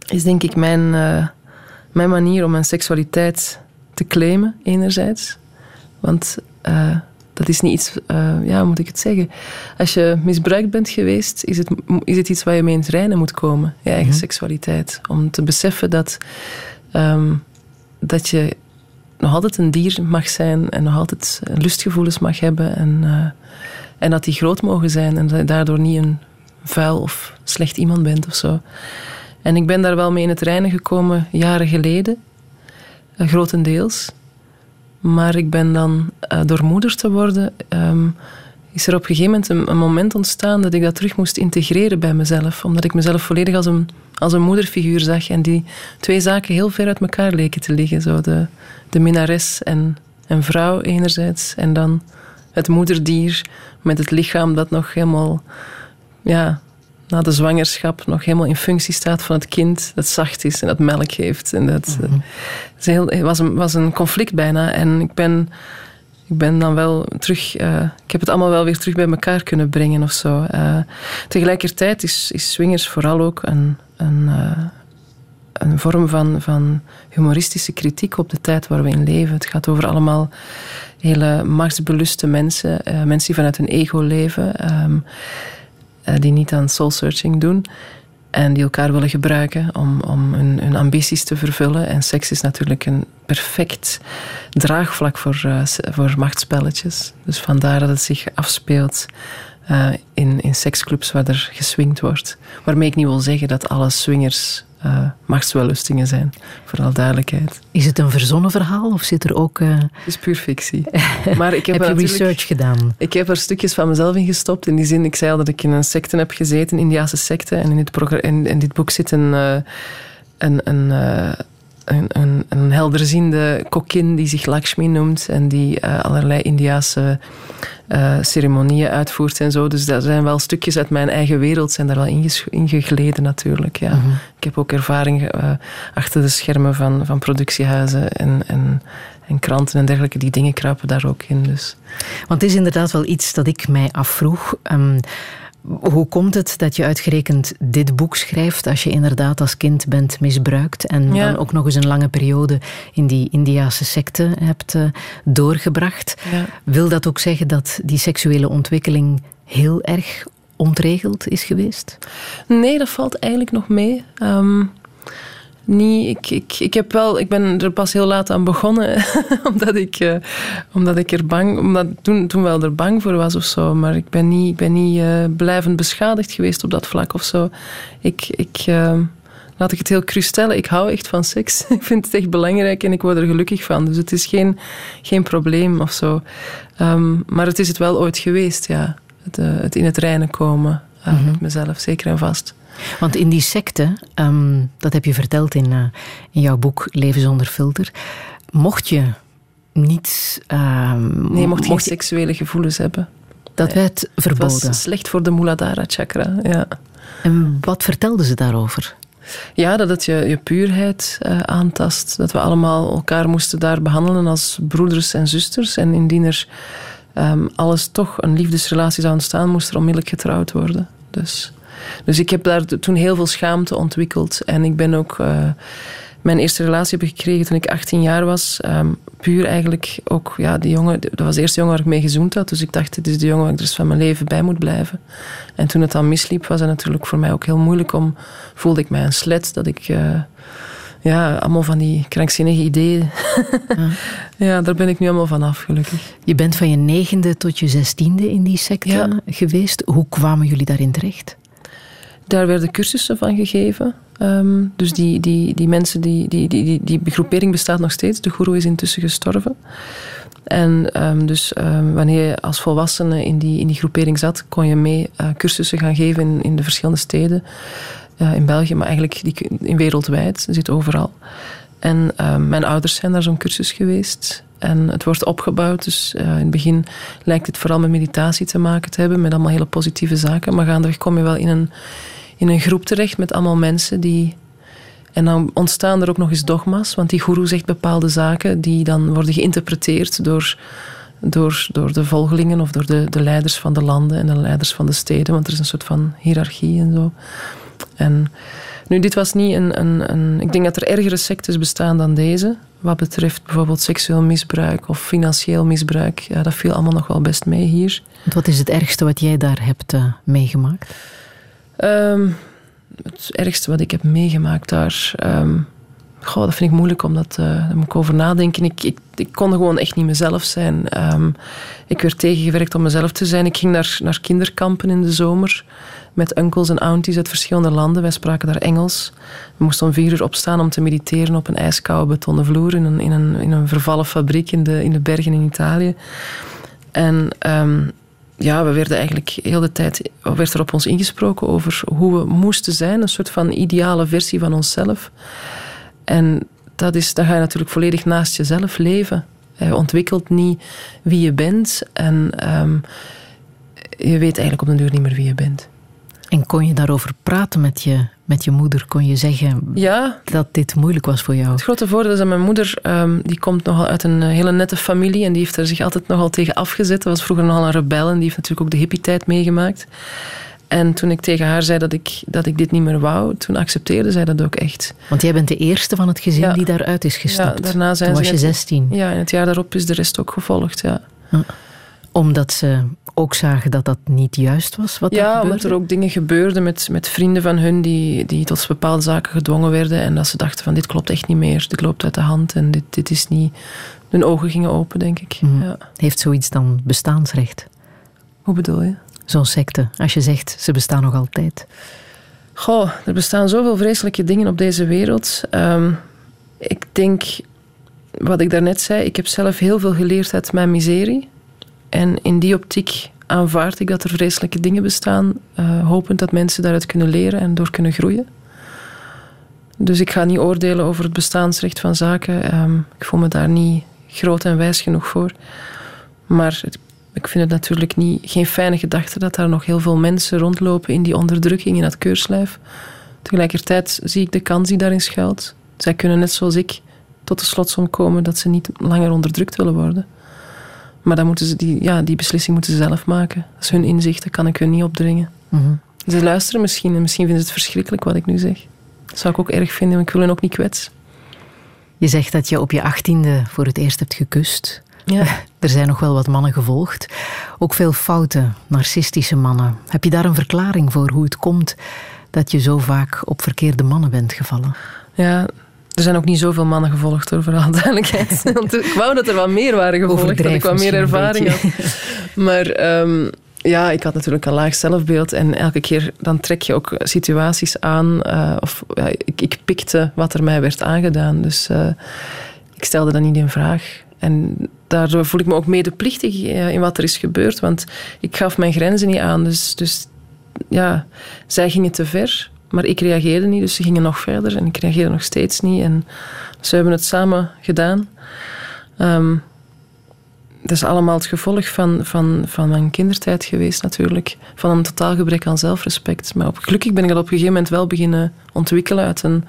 is denk ik mijn, eh, mijn manier om mijn seksualiteit te claimen, enerzijds. Want eh, dat is niet iets, eh, ja, hoe moet ik het zeggen? Als je misbruikt bent geweest, is het, is het iets waar je mee in het reinen moet komen, je eigen seksualiteit. Om te beseffen dat, ehm, dat je nog altijd een dier mag zijn en nog altijd lustgevoelens mag hebben. En, eh, en dat die groot mogen zijn en daardoor niet een vuil of slecht iemand bent of zo. En ik ben daar wel mee in het reinen gekomen jaren geleden, eh, grotendeels. Maar ik ben dan, eh, door moeder te worden, ehm, is er op een gegeven moment een, een moment ontstaan dat ik dat terug moest integreren bij mezelf. Omdat ik mezelf volledig als een, als een moederfiguur zag. En die twee zaken heel ver uit elkaar leken te liggen. Zo de, de minnares en, en vrouw enerzijds. En dan het moederdier met het lichaam dat nog helemaal... Ja, na de zwangerschap nog helemaal in functie staat van het kind dat zacht is en dat melk geeft. En dat heel- het was, een, was een conflict bijna. En ik ben, ik ben dan wel terug... eh, ik heb het allemaal wel weer terug bij elkaar kunnen brengen of zo. Eh, tegelijkertijd is, is swingers vooral ook een, een, eh, een vorm van, van humoristische kritiek op de tijd waar we in leven. Het gaat over allemaal hele machtsbeluste mensen. mensen die vanuit hun ego leven. eh, die niet aan soul-searching doen. En die elkaar willen gebruiken om, om hun, hun ambities te vervullen. En seks is natuurlijk een perfect draagvlak voor, s- voor machtsspelletjes. Dus vandaar dat het zich afspeelt eh, in, in seksclubs waar er geswingd wordt. Waarmee ik niet wil zeggen dat alle swingers eh machtswellustingen zijn. voor alle duidelijkheid. Is het een verzonnen verhaal of zit er ook... eh, Het is puur fictie. Maar ik heb, heb je research gedaan? ik heb er stukjes van mezelf in gestopt. In die zin, ik zei al dat ik in een secte heb gezeten, een Indiase secte. En in dit, in, in dit boek zit een, eh, een, een, een, een, een helderziende kokkin die zich Lakshmi noemt. En die allerlei Indiase eh, ceremonieën uitvoert en zo. Dus daar zijn wel stukjes uit mijn eigen wereld zijn daar wel ingegleden natuurlijk. Ja. Ik heb ook ervaring eh, achter de schermen van, van productiehuizen en, en, en kranten en dergelijke. Die dingen kruipen daar ook in. Dus. Want het is inderdaad wel iets dat ik mij afvroeg. Ehm, hoe komt het dat je uitgerekend dit boek schrijft als je inderdaad als kind bent misbruikt en Ja. dan ook nog eens een lange periode in die Indiase secte hebt eh, doorgebracht? Ja. Wil dat ook zeggen dat die seksuele ontwikkeling heel erg ontregeld is geweest? Nee, dat valt eigenlijk nog mee. Ehm, niet, ik, ik, ik, heb wel, ik ben er pas heel laat aan begonnen, omdat ik, eh, omdat ik er bang, omdat toen, toen wel er bang voor was of zo. Maar ik ben niet, ik ben niet eh, blijvend beschadigd geweest op dat vlak of zo. Ik, ik, ehm, laat ik het heel cru stellen, ik hou echt van seks. ik vind het echt belangrijk en ik word er gelukkig van. Dus het is geen, geen probleem of zo. Ehm, maar het is het wel ooit geweest, ja. Het, eh, het in het reinen komen eh, met mezelf, zeker en vast. Want in die secte, ehm, dat heb je verteld in, eh, in jouw boek Leven zonder filter, mocht je niet... ehm, Nee, je mocht je- seksuele gevoelens hebben. dat werd verboden. was slecht voor de Muladhara chakra. Ja, En wat vertelden ze daarover? ja dat het je, je puurheid eh, aantast. Dat we allemaal elkaar moesten daar behandelen als broeders en zusters. En indien er ehm, alles toch een liefdesrelatie zou ontstaan, moest er onmiddellijk getrouwd worden. Dus, dus ik heb daar toen heel veel schaamte ontwikkeld. En ik ben ook... eh, mijn eerste relatie heb gekregen toen ik 18 jaar was. Ehm, puur eigenlijk ook, ja, die jongen, dat was de eerste jongen waar ik mee gezoend had. Dus ik dacht, dit is de jongen waar ik de rest van mijn leven bij moet blijven. En toen het dan misliep, was het natuurlijk voor mij ook heel moeilijk om... Voelde ik mij een slet, dat ik... eh, ja, allemaal van die krankzinnige ideeën. ja, daar ben ik nu allemaal van af, gelukkig. Je bent van je negende tot je zestiende in die secte Ja. geweest. Hoe kwamen jullie daarin terecht? Daar werden cursussen van gegeven. Ehm, dus die, die, die mensen, die, die, die, die, groepering bestaat nog steeds. De guru is intussen gestorven. En ehm, dus ehm, wanneer je als volwassene in die, in die groepering zat, kon je mee eh, cursussen gaan geven in, in de verschillende steden. eh, in België, maar eigenlijk die, in wereldwijd. Zit overal. En mijn ouders zijn naar zo'n cursus geweest. En het wordt opgebouwd. Dus eh, in het begin lijkt het vooral met meditatie te maken te hebben. Met allemaal hele positieve zaken. Maar gaandeweg kom je wel in een, in een groep terecht met allemaal mensen die... En dan ontstaan er ook nog eens dogma's. Want die guru zegt bepaalde zaken die dan worden geïnterpreteerd door, door, door de volgelingen of door de, de leiders van de landen en de leiders van de steden. Want er is een soort van hiërarchie en zo. En nu, dit was niet een, een, een... Ik denk dat er ergere sectes bestaan dan deze. Wat betreft bijvoorbeeld seksueel misbruik of financieel misbruik. Ja, dat viel allemaal nog wel best mee hier. Wat is het ergste wat jij daar hebt eh, meegemaakt? Ehm, het ergste wat ik heb meegemaakt daar... ehm, goh, dat vind ik moeilijk, omdat eh, daar moet ik over nadenken. Ik, ik, ik kon gewoon echt niet mezelf zijn. Ehm, ik werd tegengewerkt om mezelf te zijn. Ik ging naar, naar kinderkampen in de zomer met onkels en aunties uit verschillende landen. Wij spraken daar Engels. We moesten om vier uur opstaan om te mediteren op een ijskoude betonnen vloer in een, in een, in een vervallen fabriek in de, in de bergen in Italië. En ja, we werden eigenlijk heel de tijd werd er op ons ingesproken over hoe we moesten zijn. Een soort van ideale versie van onszelf. En dat is, dan ga je natuurlijk volledig naast jezelf leven. Je ontwikkelt niet wie je bent. En ehm, je weet eigenlijk op den duur niet meer wie je bent. En kon je daarover praten met je, met je moeder? Kon je zeggen Ja, dat dit moeilijk was voor jou? Het grote voordeel is dat mijn moeder, ehm, die komt nogal uit een eh, hele nette familie en die heeft er zich altijd nogal tegen afgezet. Dat was vroeger nogal een rebel en die heeft natuurlijk ook de hippie-tijd meegemaakt. En toen ik tegen haar zei dat ik, dat ik dit niet meer wou, toen accepteerde zij dat ook echt. Want jij bent de eerste van het gezin Ja. die daaruit is gestapt. Ja, daarna zijn Toen ze was je 16. Ja, en het jaar daarop is de rest ook gevolgd, ja. Omdat ze ook zagen dat dat niet juist was wat Ja, omdat er ook dingen gebeurden met, met vrienden van hun die, die tot bepaalde zaken gedwongen werden en dat ze dachten van dit klopt echt niet meer, dit loopt uit de hand en dit, dit is niet... Hun ogen gingen open, denk ik. Mhm. Ja. Heeft zoiets dan bestaansrecht? Hoe bedoel je? Zo'n secte, als je zegt ze bestaan nog altijd. Goh, er bestaan zoveel vreselijke dingen op deze wereld. Ehm, ik denk, wat ik daarnet zei, ik heb zelf heel veel geleerd uit mijn miserie. En in die optiek aanvaard ik dat er vreselijke dingen bestaan, eh, hopend dat mensen daaruit kunnen leren en door kunnen groeien. Dus ik ga niet oordelen over het bestaansrecht van zaken. Ehm, ik voel me daar niet groot en wijs genoeg voor. Maar ik vind het natuurlijk niet, geen fijne gedachte dat daar nog heel veel mensen rondlopen in die onderdrukking, in dat keurslijf. Tegelijkertijd zie ik de kans die daarin schuilt. Zij kunnen net zoals ik tot de slotsom komen dat ze niet langer onderdrukt willen worden. Maar dan moeten ze die, ja, die beslissing moeten ze zelf maken. Dat is hun inzicht, dat kan ik hun niet opdringen. Mhm. Ze luisteren misschien en misschien vinden ze het verschrikkelijk wat ik nu zeg. Dat zou ik ook erg vinden, maar ik wil hen ook niet kwetsen. Je zegt dat je op je achttiende voor het eerst hebt gekust. Ja. Er zijn nog wel wat mannen gevolgd. Ook veel foute, narcistische mannen. Heb je daar een verklaring voor hoe het komt dat je zo vaak op verkeerde mannen bent gevallen? Ja, er zijn ook niet zoveel mannen gevolgd, hoor, voor alle duidelijkheid. Want ik wou dat er wat meer waren gevolgd, dat ik wat meer ervaring had. Maar ehm, ja, ik had natuurlijk een laag zelfbeeld. En elke keer dan trek je ook situaties aan. eh, of ja, ik, ik pikte wat er mij werd aangedaan. Dus eh, ik stelde dat niet in vraag. En daardoor voel ik me ook medeplichtig eh, in wat er is gebeurd. Want ik gaf mijn grenzen niet aan. Dus, dus ja, zij gingen te ver. Maar ik reageerde niet, dus ze gingen nog verder. En ik reageerde nog steeds niet. En ze hebben het samen gedaan. Ehm, dat is allemaal het gevolg van, van, van mijn kindertijd geweest natuurlijk. Van een totaal gebrek aan zelfrespect. Maar op, gelukkig ben ik dat op een gegeven moment wel beginnen ontwikkelen uit, een,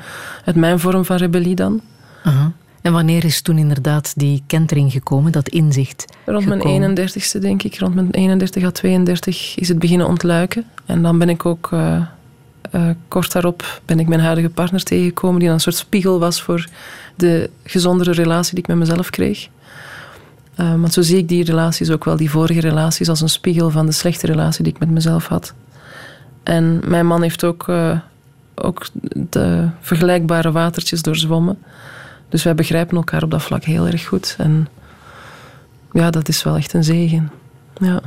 uit mijn vorm van rebellie dan. Aha. En wanneer is toen inderdaad die kentering gekomen, dat inzicht? Rond mijn gekomen? 31ste denk ik, rond mijn 31 à 32 is het beginnen ontluiken. En dan ben ik ook eh, eh, kort daarop ben ik mijn huidige partner tegengekomen, die een soort spiegel was voor de gezondere relatie die ik met mezelf kreeg. Eh, want zo zie ik die relaties ook wel, die vorige relaties, als een spiegel van de slechte relatie die ik met mezelf had. En mijn man heeft ook, eh, ook de vergelijkbare watertjes doorzwommen. Dus wij begrijpen elkaar op dat vlak heel erg goed. En ja, dat is wel echt een zegen. Ja.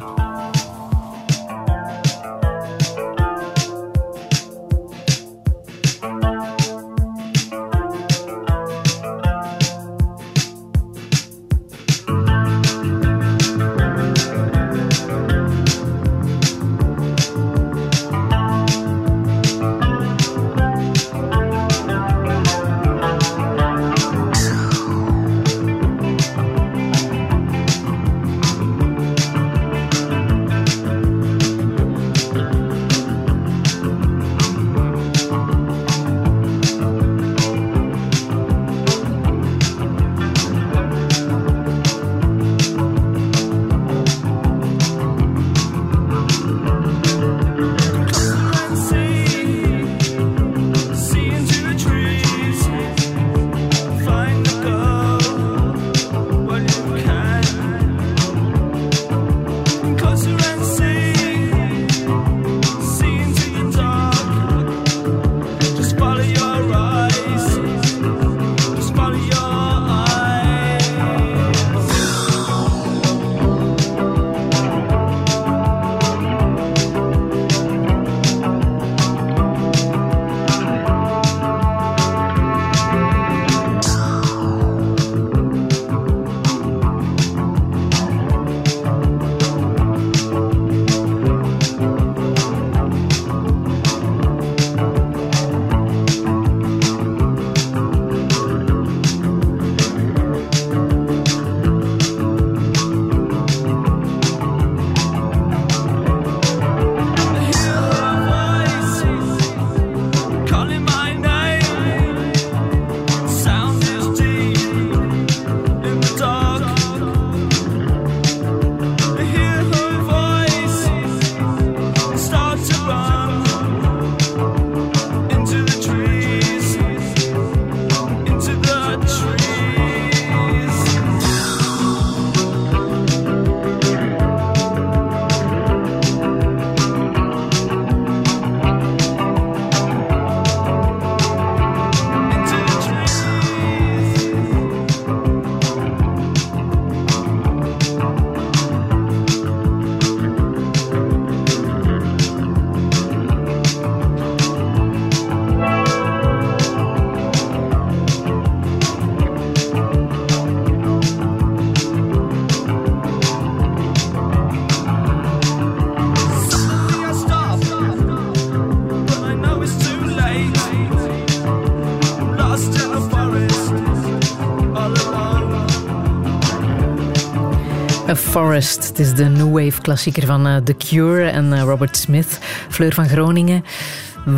Het is de new wave klassieker van uh, The Cure en uh, Robert Smith. Fleur van Groningen.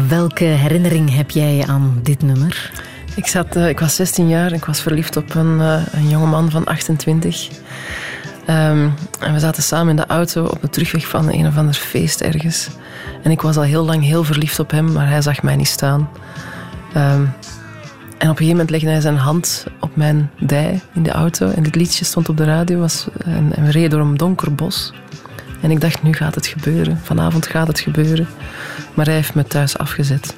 Welke herinnering heb jij aan dit nummer? Ik, zat, uh, ik was 16 jaar en ik was verliefd op een, een jongeman van 28. Um, en we zaten samen in de auto op de terugweg van een of ander feest ergens. En ik was al heel lang heel verliefd op hem, maar hij zag mij niet staan. Um, en op een gegeven moment legde hij zijn hand op mijn dij in de auto. En dit liedje stond op de radio was, en, en we reden door een donker bos. En ik dacht, nu gaat het gebeuren. Vanavond gaat het gebeuren. Maar hij heeft me thuis afgezet.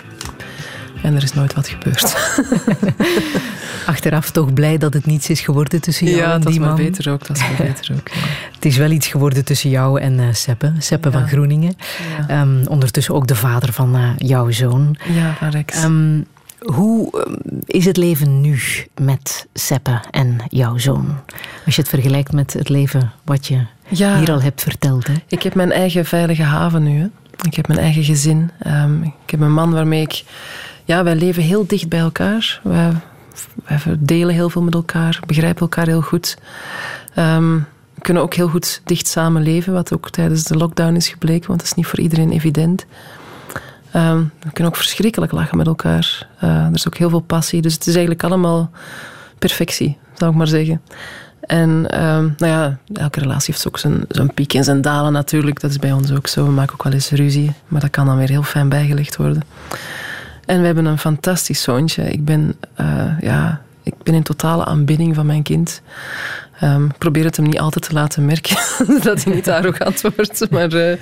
En er is nooit wat gebeurd. Achteraf toch blij dat het niets is geworden tussen jou ja, en die man. Ja, dat is beter ook. Dat is beter ook ja. Het is wel iets geworden tussen jou en uh, Seppe. Seppe ja. van Groeningen. Um, ondertussen ook de vader van uh, jouw zoon. Ja, van Rex. Um, hoe is het leven nu met Seppe en jouw zoon? Als je het vergelijkt met het leven wat je ja, hier al hebt verteld. Hè? Ik heb mijn eigen veilige haven nu. Hè. Ik heb mijn eigen gezin. Um, ik heb een man waarmee ik... Ja, wij leven heel dicht bij elkaar. Wij, wij verdelen heel veel met elkaar. Begrijpen elkaar heel goed. Um, we kunnen ook heel goed dicht samen leven. Wat ook tijdens de lockdown is gebleken. Want dat is niet voor iedereen evident. Um, we kunnen ook verschrikkelijk lachen met elkaar. Uh, er is ook heel veel passie. Dus het is eigenlijk allemaal perfectie, zou ik maar zeggen. En ehm, nou ja, elke relatie heeft ook zijn, piek en zijn dalen natuurlijk. Dat is bij ons ook zo. We maken ook wel eens ruzie. Maar dat kan dan weer heel fijn bijgelegd worden. En we hebben een fantastisch zoontje. Ik ben, eh, ja, ik ben in totale aanbidding van mijn kind. Ehm, ik probeer het hem niet altijd te laten merken dat hij niet arrogant wordt. Maar eh, eh,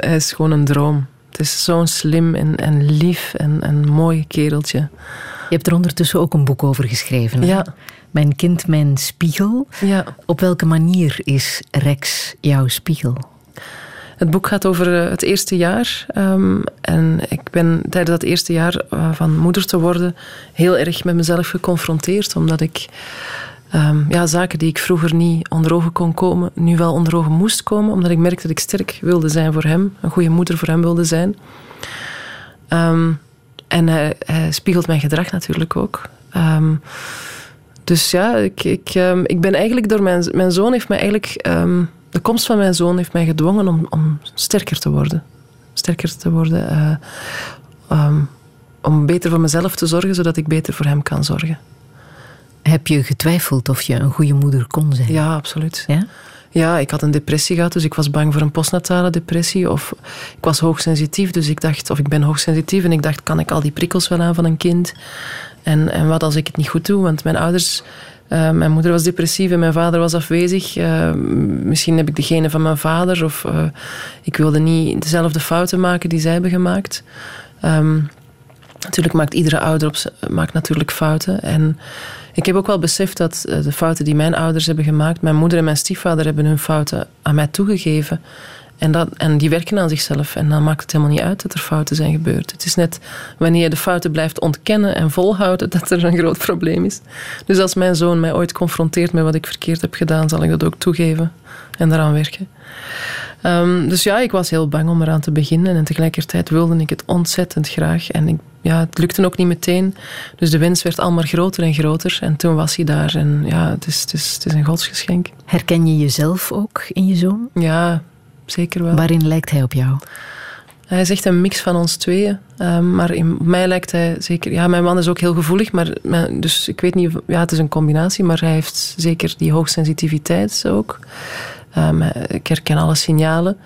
hij is gewoon een droom. Het is zo'n slim en, en lief en, en mooi kereltje. Je hebt er ondertussen ook een boek over geschreven. hè? Ja. Mijn kind, mijn spiegel. Ja. Op welke manier is Rex jouw spiegel? Het boek gaat over eh, het eerste jaar. ehm, en ik ben tijdens dat eerste jaar eh, van moeder te worden heel erg met mezelf geconfronteerd. Omdat ik ehm, ja, zaken die ik vroeger niet onder ogen kon komen, nu wel onder ogen moest komen. Omdat ik merkte dat ik sterk wilde zijn voor hem. Een goede moeder voor hem wilde zijn. Ehm, en hij, spiegelt mijn gedrag natuurlijk ook. Ehm, dus ja, ik, ik, ik ben eigenlijk door mijn, mijn zoon heeft mij eigenlijk. de komst van mijn zoon heeft mij gedwongen om, om sterker te worden. Sterker te worden. eh, om beter voor mezelf te zorgen, zodat ik beter voor hem kan zorgen. Heb je getwijfeld of je een goede moeder kon zijn? Ja, absoluut. Ja? Ja, ik had een depressie gehad, dus ik was bang voor een postnatale depressie. Of ik was hoogsensitief, dus ik dacht, of ik ben hoogsensitief en ik dacht, kan ik al die prikkels wel aan van een kind? En, en wat als ik het niet goed doe? Want mijn ouders, eh, mijn moeder was depressief en mijn vader was afwezig. Eh, misschien heb ik de genen van mijn vader, of eh, ik wilde niet dezelfde fouten maken die zij hebben gemaakt. Ehm, Natuurlijk maakt iedere ouder op, maakt natuurlijk fouten. En ik heb ook wel beseft dat eh, de fouten die mijn ouders hebben gemaakt, mijn moeder en mijn stiefvader hebben hun fouten aan mij toegegeven. En, dat, en die werken aan zichzelf. En dan maakt het helemaal niet uit dat er fouten zijn gebeurd. Het is net wanneer je de fouten blijft ontkennen en volhouden dat er een groot probleem is. Dus als mijn zoon mij ooit confronteert met wat ik verkeerd heb gedaan, zal ik dat ook toegeven en daaraan werken. Ehm, dus ja, ik was heel bang om eraan te beginnen. En tegelijkertijd wilde ik het ontzettend graag. En ik, ja, het lukte ook niet meteen. Dus de wens werd al maar groter en groter. En toen was hij daar. En ja, het is, het is, het is een godsgeschenk. Herken je jezelf ook in je zoon? Ja, zeker wel. Waarin lijkt hij op jou? Hij is echt een mix van ons tweeën. Ehm, maar in mij lijkt hij zeker... Ja, mijn man is ook heel gevoelig. Maar, dus ik weet niet... Ja, het is een combinatie. Maar hij heeft zeker die hoogsensitiviteit ook. Ehm, ik herken alle signalen.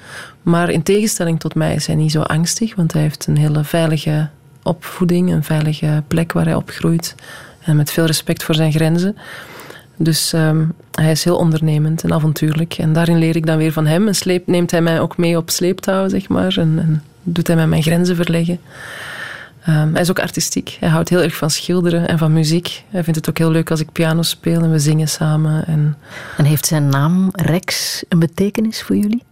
Maar in tegenstelling tot mij is hij niet zo angstig. Want hij heeft een hele veilige opvoeding. Een veilige plek waar hij opgroeit. En met veel respect voor zijn grenzen. Dus ehm, hij is heel ondernemend en avontuurlijk. En daarin leer ik dan weer van hem. En sleep, neemt hij mij ook mee op sleeptouw, zeg maar. En, en doet hij mij mijn grenzen verleggen. Ehm, hij is ook artistiek. Hij houdt heel erg van schilderen en van muziek. Hij vindt het ook heel leuk als ik piano speel en we zingen samen. En En heeft zijn naam Rex een betekenis voor jullie?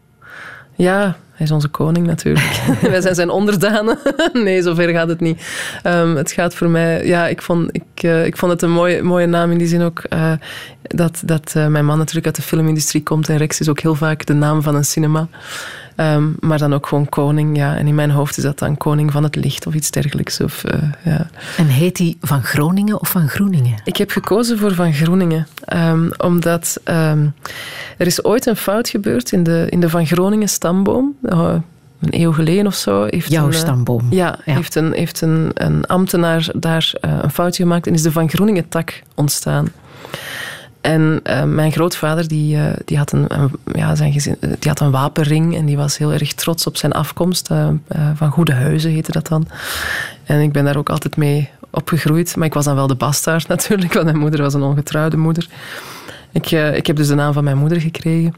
ja, hij is onze koning natuurlijk. Wij zijn zijn onderdanen. nee, zover gaat het niet. Ehm, het gaat voor mij... Ja, ik vond, ik, eh, ik vond het een mooie, mooie naam in die zin ook... eh, dat, dat eh, mijn man natuurlijk uit de filmindustrie komt. En Rex is ook heel vaak de naam van een cinema. Ehm, maar dan ook gewoon koning, ja. En in mijn hoofd is dat dan koning van het licht of iets dergelijks. Of, ja. En heet hij van Groningen of van Groeningen? Ik heb gekozen voor Van Groeningen, ehm, omdat er is ooit een fout gebeurd in de, in de Van Groningen stamboom. Uh, een eeuw geleden of zo. Heeft Jouw een, eh, stamboom. Ja, Ja. heeft, een, heeft een, een ambtenaar daar eh, een foutje gemaakt en is de Van Groeningen tak ontstaan. En eh, mijn grootvader die, die, had een, een- ja, zijn gezin, die had een wapenring en die was heel erg trots op zijn afkomst. van Goede Huizen heette dat dan. En ik ben daar ook altijd mee opgegroeid. Maar ik was dan wel de bastaard natuurlijk, want mijn moeder was een ongetrouwde moeder. Ik, ik heb dus de naam van mijn moeder gekregen.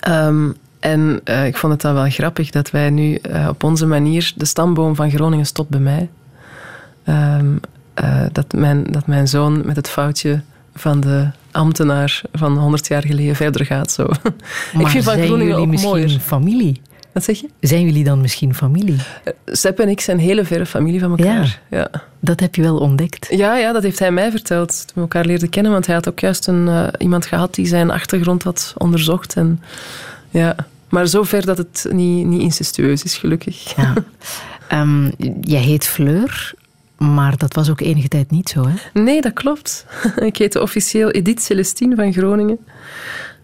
Ehm, en eh, ik vond het dan wel grappig dat wij nu eh, op onze manier... De stamboom van Groningen stopt bij mij. Ehm, eh, dat, mijn, dat mijn zoon met het foutje van de ambtenaar van 100 jaar geleden verder gaat. Zo. ik vind Van zijn Groningen jullie ook misschien mooier. familie? Wat zeg je? Zijn jullie dan misschien familie? Sepp en ik zijn hele verre familie van elkaar. Ja. Dat heb je wel ontdekt. Ja, ja, dat heeft hij mij verteld toen we elkaar leerden kennen. Want hij had ook juist een, iemand gehad die zijn achtergrond had onderzocht. En, ja. Maar zover dat het niet, niet incestueus is, gelukkig. Ja. Jij heet Fleur, maar dat was ook enige tijd niet zo, hè? Nee, dat klopt. Ik heette officieel Edith Celestine van Groningen.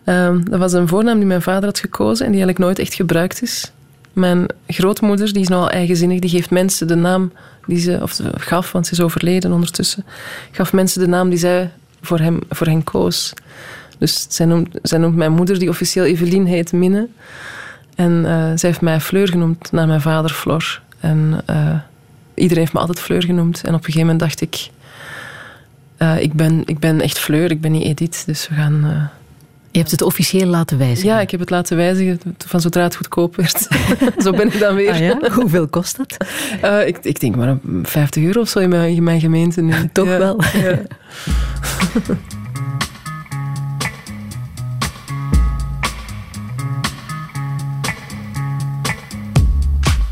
Ehm, dat was een voornaam die mijn vader had gekozen en die eigenlijk nooit echt gebruikt is. Mijn grootmoeder, die is nogal eigenzinnig, die geeft mensen de naam die ze, of ze gaf, want ze is overleden ondertussen, gaf mensen de naam die zij voor hem, voor hen koos. Dus zij noemt, zij noemt mijn moeder, die officieel Evelien heet, Minne. En eh, zij heeft mij Fleur genoemd naar mijn vader Flor. En eh, iedereen heeft me altijd Fleur genoemd. En op een gegeven moment dacht ik, eh, ik, ben, ik ben echt Fleur, ik ben niet Edith. Dus we gaan... Je hebt het officieel laten wijzigen. ja, ik heb het laten wijzigen van zodra het goedkoop werd. Zo ben ik dan weer. Ah ja? Hoeveel kost dat? Ik, ik denk maar een 50 euro of zo in mijn, in mijn gemeente nu. Toch Ja, wel. ja.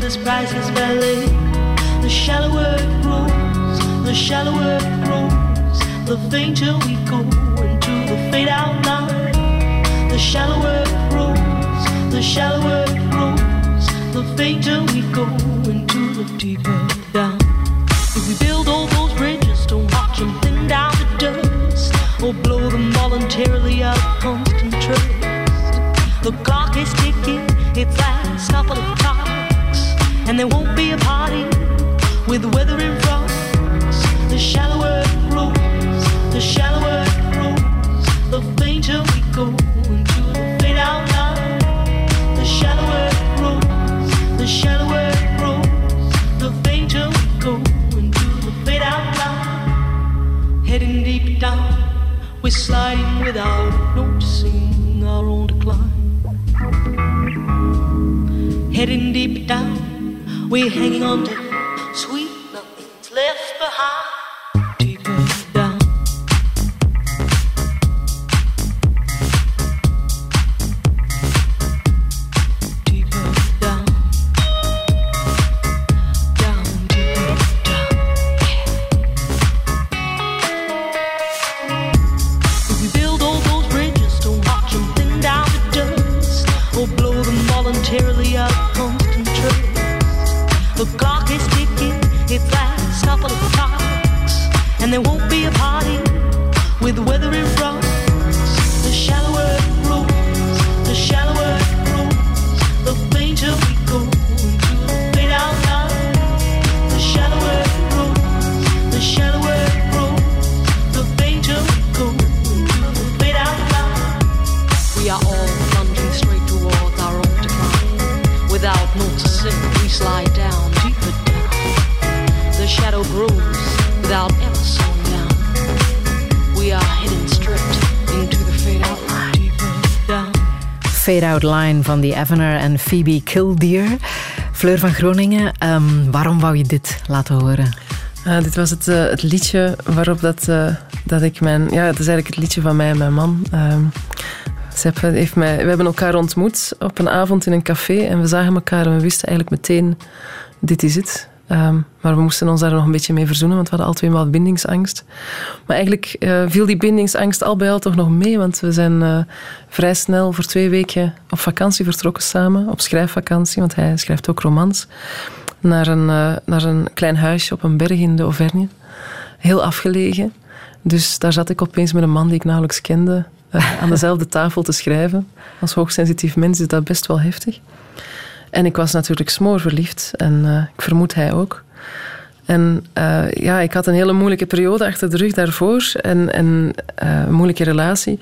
this priceless ballet. The shallower it grows, the shallower it grows, the fainter we go into the fade out line. The shallower it grows, the shallower it grows, the fainter we go into the deeper down. If we build all those bridges, don't watch them thin down to dust, or blow them voluntarily out of constant trust. The clock is ticking, its last couple of clocks, and there won't be a party with the weather in front. The shallower it grows, the shallower it grows, the fainter we go into the fade out line. The shallower it grows, the shallower it grows, the fainter we go into the fade out line. Heading deep down, we're sliding without noticing we're hanging on Van die Evener en Phoebe Killdeer. Fleur van Groningen, ehm, waarom wou je dit laten horen? Ah, dit was het, eh, het liedje waarop dat, eh, dat ik mijn... Ja, het is eigenlijk het liedje van mij en mijn man. Ehm heeft mij, we hebben elkaar ontmoet op een avond in een café en we zagen elkaar en we wisten eigenlijk meteen, dit is het. Ehm, maar we moesten ons daar nog een beetje mee verzoenen, want we hadden al twee maal bindingsangst. Maar eigenlijk eh, viel die bindingsangst al bij al toch nog mee, want we zijn eh, vrij snel voor twee weken op vakantie vertrokken samen, op schrijfvakantie, want hij schrijft ook romans, naar een, eh, naar een klein huisje op een berg in de Auvergne. Heel afgelegen. Dus daar zat ik opeens met een man die ik nauwelijks kende aan dezelfde tafel te schrijven. Als hoogsensitief mens is dat best wel heftig. En ik was natuurlijk smoorverliefd en eh, ik vermoed hij ook. En eh, ja, ik had een hele moeilijke periode achter de rug daarvoor en, en eh, een moeilijke relatie.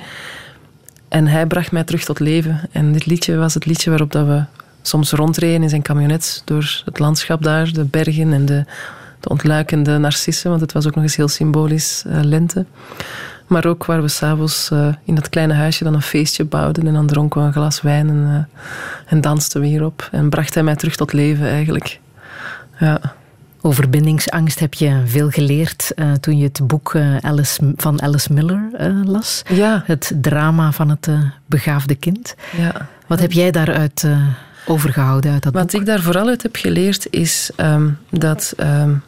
En hij bracht mij terug tot leven. En dit liedje was het liedje waarop dat we soms rondreden in zijn camionet door het landschap daar, de bergen en de, de ontluikende narcissen, want het was ook nog eens heel symbolisch lente. Maar ook waar we s'avonds uh, in dat kleine huisje dan een feestje bouwden en dan dronken we een glas wijn en, uh, en dansten we hierop. En bracht hij mij terug tot leven eigenlijk. Ja. Over bindingsangst heb je veel geleerd uh, toen je het boek uh, Alice, van Alice Miller uh, las. Ja. Het drama van het begaafde kind. Ja. Wat heb jij daaruit overgehouden uit dat Wat boek? ik daar vooral uit heb geleerd is um, dat um,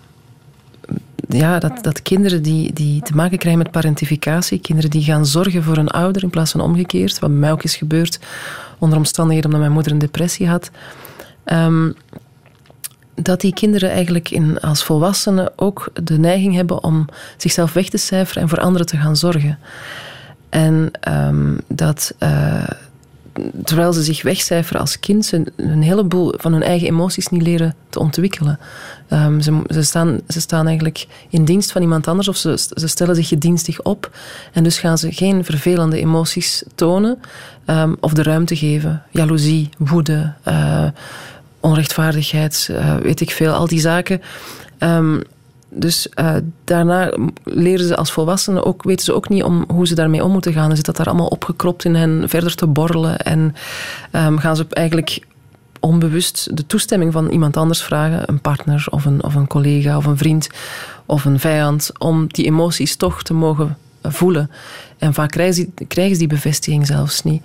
ja, dat, dat kinderen die, die te maken krijgen met parentificatie, kinderen die gaan zorgen voor een ouder in plaats van omgekeerd, wat bij mij ook is gebeurd, onder omstandigheden omdat mijn moeder een depressie had, ehm, dat die kinderen eigenlijk in, als volwassenen ook de neiging hebben om zichzelf weg te cijferen en voor anderen te gaan zorgen. En ehm, dat eh, terwijl ze zich wegcijferen als kind, ze een heleboel van hun eigen emoties niet leren te ontwikkelen. Ehm, ze, ze, staan, ze staan eigenlijk in dienst van iemand anders of ze, ze stellen zich gedienstig op. En dus gaan ze geen vervelende emoties tonen ehm, of de ruimte geven. Jaloezie, woede, uh, onrechtvaardigheid, uh, weet ik veel, al die zaken. Um, dus uh, daarna leren ze als volwassenen ook, weten ze ook niet om hoe ze daarmee om moeten gaan. Dan zit dat daar allemaal opgekropt in hen verder te borrelen. En um, gaan ze eigenlijk onbewust de toestemming van iemand anders vragen, een partner of een, of een collega of een vriend of een vijand, om die emoties toch te mogen voelen. En vaak krijgen ze, krijgen ze die bevestiging zelfs niet.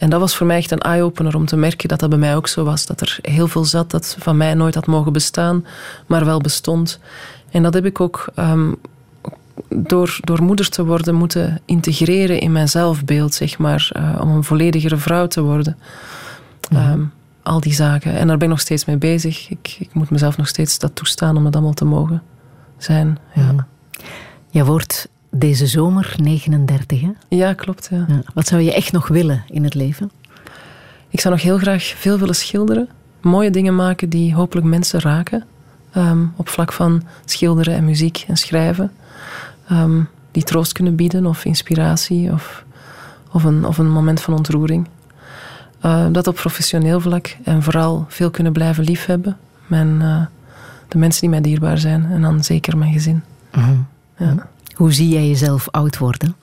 En dat was voor mij echt een eye-opener om te merken dat dat bij mij ook zo was. Dat er heel veel zat dat van mij nooit had mogen bestaan, maar wel bestond. En dat heb ik ook um, door, door moeder te worden moeten integreren in mijn zelfbeeld, zeg maar, uh, om een volledigere vrouw te worden. Ja. Um, al die zaken. En daar ben ik nog steeds mee bezig. Ik, ik moet mezelf nog steeds dat toestaan om het allemaal te mogen zijn. Ja. Ja. Je wordt deze zomer 39, hè? Ja, klopt. Ja. Ja. Wat zou je echt nog willen in het leven? Ik zou nog heel graag veel willen schilderen. Mooie dingen maken die hopelijk mensen raken. Um, op vlak van schilderen en muziek en schrijven. Um, die troost kunnen bieden of inspiratie of, of, een, of een moment van ontroering. Uh, dat op professioneel vlak en vooral veel kunnen blijven liefhebben. Mijn, uh, de mensen die mij dierbaar zijn en dan zeker mijn gezin. Mm -hmm. ja. Hoe zie jij jezelf oud worden?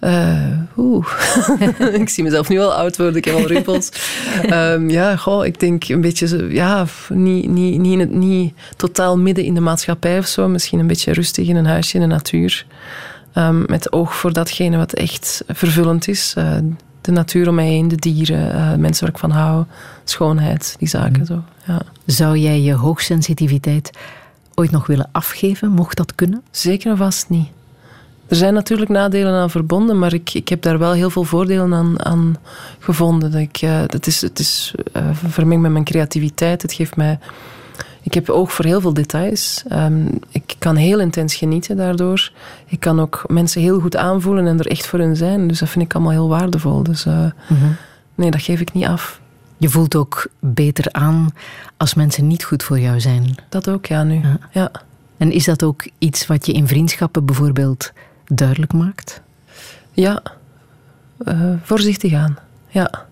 Uh, Oeh, ik zie mezelf nu al oud worden, ik heb al rimpels. um, ja, goh, ik denk een beetje, ja, niet, niet, niet, in het, niet totaal midden in de maatschappij of zo. Misschien een beetje rustig in een huisje in de natuur. Um, met oog voor datgene wat echt vervullend is. Uh, de natuur om mij heen, de dieren, uh, mensen waar ik van hou, schoonheid, die zaken. Mm. Zo, ja. Zou jij je hoogsensitiviteit ooit nog willen afgeven, mocht dat kunnen? Zeker en vast niet. Er zijn natuurlijk nadelen aan verbonden, maar ik, ik heb daar wel heel veel voordelen aan, aan gevonden. Dat ik, uh, het is, het is uh, vermengd met mijn creativiteit. Het geeft mij. Ik heb oog voor heel veel details. Um, ik kan heel intens genieten daardoor. Ik kan ook mensen heel goed aanvoelen en er echt voor hun zijn. Dus dat vind ik allemaal heel waardevol. Dus uh, mm -hmm. nee, dat geef ik niet af. Je voelt ook beter aan als mensen niet goed voor jou zijn. Dat ook, ja, nu. Ja. ja. En is dat ook iets wat je in vriendschappen bijvoorbeeld duidelijk maakt? Ja, uh, voorzichtig aan. Ja.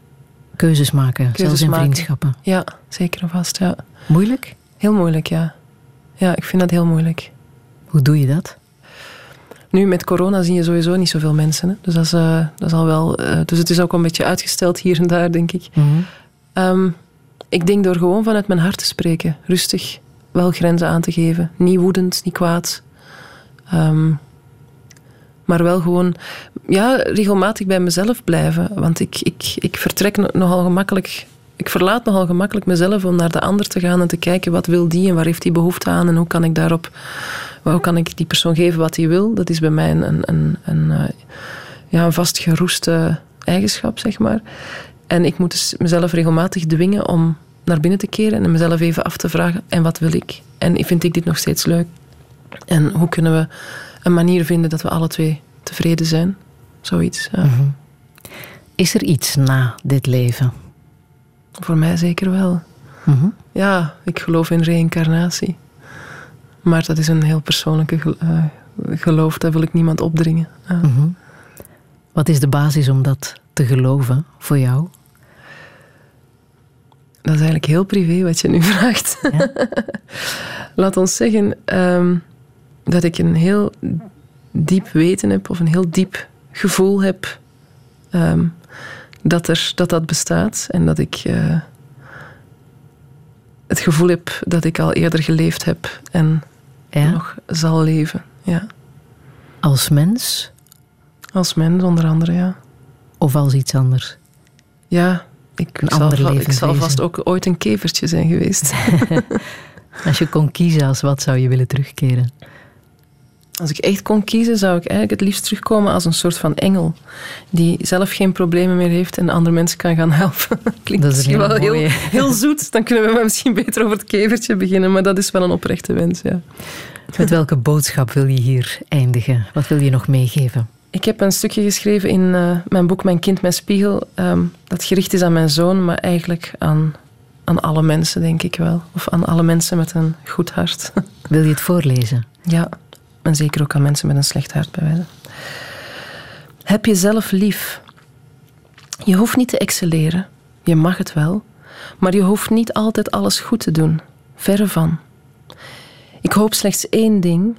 Keuzes maken, Keuzes zelfs in maken. vriendschappen. Ja, zeker en vast. Ja. Moeilijk? Heel moeilijk, ja. Ja, ik vind dat heel moeilijk. Hoe doe je dat? Nu, met corona zie je sowieso niet zoveel mensen. Hè? Dus, dat is, uh, dat is al wel, uh, dus het is ook een beetje uitgesteld hier en daar, denk ik. Mhm. Mm -hmm. um, ik denk door gewoon vanuit mijn hart te spreken. Rustig, wel grenzen aan te geven. Niet woedend, niet kwaad. Um, maar wel gewoon ja, regelmatig bij mezelf blijven. Want ik, ik, ik vertrek nogal gemakkelijk. Ik verlaat nogal gemakkelijk mezelf om naar de ander te gaan en te kijken wat wil die en waar heeft die behoefte aan en hoe kan ik daarop, hoe kan ik die persoon geven wat hij wil. Dat is bij mij een, een, een, een, ja, een vastgeroeste eigenschap, zeg maar. En ik moet dus mezelf regelmatig dwingen om naar binnen te keren en mezelf even af te vragen: en wat wil ik? En vind ik dit nog steeds leuk? En hoe kunnen we een manier vinden dat we alle twee tevreden zijn. Zoiets. Ja. Mm -hmm. Is er iets na dit leven? Voor mij zeker wel. Mm -hmm. Ja, ik geloof in reïncarnatie. Maar dat is een heel persoonlijke uh, geloof, dat wil ik niemand opdringen. Mm -hmm. Wat is de basis om dat te geloven voor jou? Dat is eigenlijk heel privé wat je nu vraagt. Ja? Laat ons zeggen um, dat ik een heel diep weten heb of een heel diep gevoel heb um, dat, er, dat dat bestaat en dat ik uh, het gevoel heb dat ik al eerder geleefd heb en ja? nog zal leven. Ja. Als mens? Als mens, onder andere, ja. Of als iets anders? Ja, ik, een zal, ander ik zal vast ook ooit een kevertje zijn geweest. Als je kon kiezen, als wat zou je willen terugkeren? Als ik echt kon kiezen, zou ik eigenlijk het liefst terugkomen als een soort van engel. Die zelf geen problemen meer heeft en andere mensen kan gaan helpen. Klinkt Dat is misschien wel heel, heel zoet. Dan kunnen we misschien beter over het kevertje beginnen. Maar dat is wel een oprechte wens, ja. Met welke boodschap wil je hier eindigen? Wat wil je nog meegeven? Ik heb een stukje geschreven in eh, mijn boek Mijn kind, mijn spiegel. ehm, dat gericht is aan mijn zoon, maar eigenlijk aan, aan alle mensen, denk ik wel. Of aan alle mensen met een goed hart. Wil je het voorlezen? Ja, en zeker ook aan mensen met een slecht hart bij wijze. Heb jezelf lief. Je hoeft niet te excelleren. Je mag het wel. Maar je hoeft niet altijd alles goed te doen. Verre van. Ik hoop slechts één ding.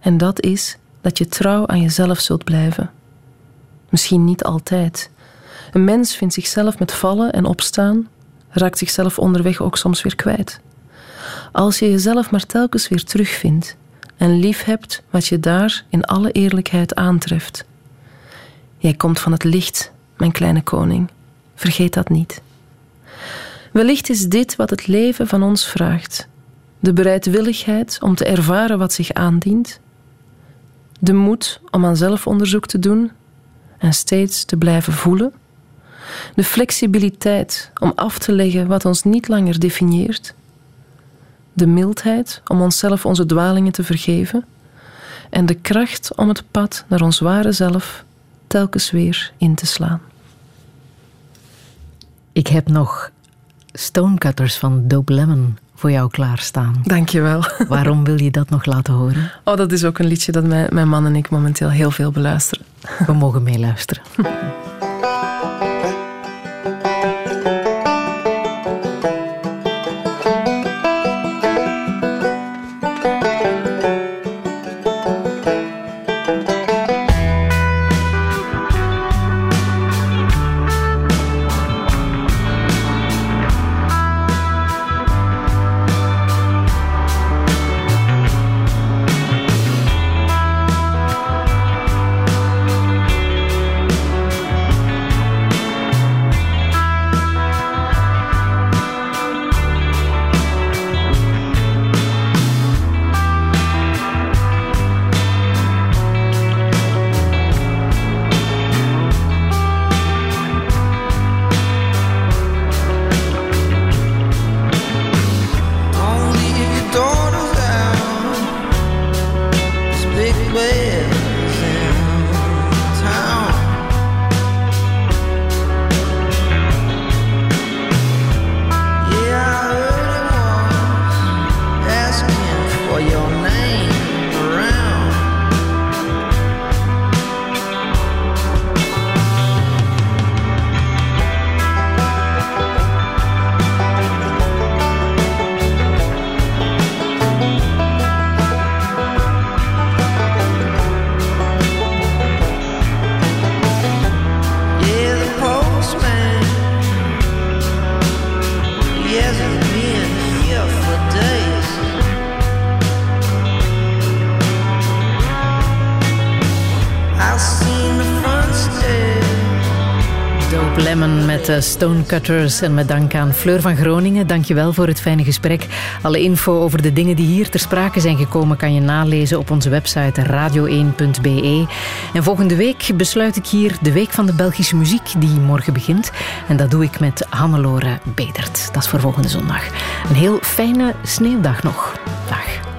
En dat is dat je trouw aan jezelf zult blijven. Misschien niet altijd. Een mens vindt zichzelf met vallen en opstaan, raakt zichzelf onderweg ook soms weer kwijt. Als je jezelf maar telkens weer terugvindt en lief hebt wat je daar in alle eerlijkheid aantreft. Jij komt van het licht, mijn kleine koning. Vergeet dat niet. Wellicht is dit wat het leven van ons vraagt: de bereidwilligheid om te ervaren wat zich aandient, de moed om aan zelfonderzoek te doen en steeds te blijven voelen, de flexibiliteit om af te leggen wat ons niet langer definieert, de mildheid om onszelf onze dwalingen te vergeven en de kracht om het pad naar ons ware zelf telkens weer in te slaan. Ik heb nog Stonecutters van Dope Lemon voor jou klaarstaan. Dankjewel. Waarom wil je dat nog laten horen? Oh, dat is ook een liedje dat mijn, mijn man en ik momenteel heel veel beluisteren. We mogen meeluisteren. Stonecutters en met dank aan Fleur van Groningen. Dankjewel voor het fijne gesprek. Alle info over de dingen die hier ter sprake zijn gekomen kan je nalezen op onze website radio1.be. En volgende week besluit ik hier de Week van de Belgische Muziek die morgen begint. En dat doe ik met Hannelore Bedert. Dat is voor volgende zondag. Een heel fijne sneeuwdag nog. Dag.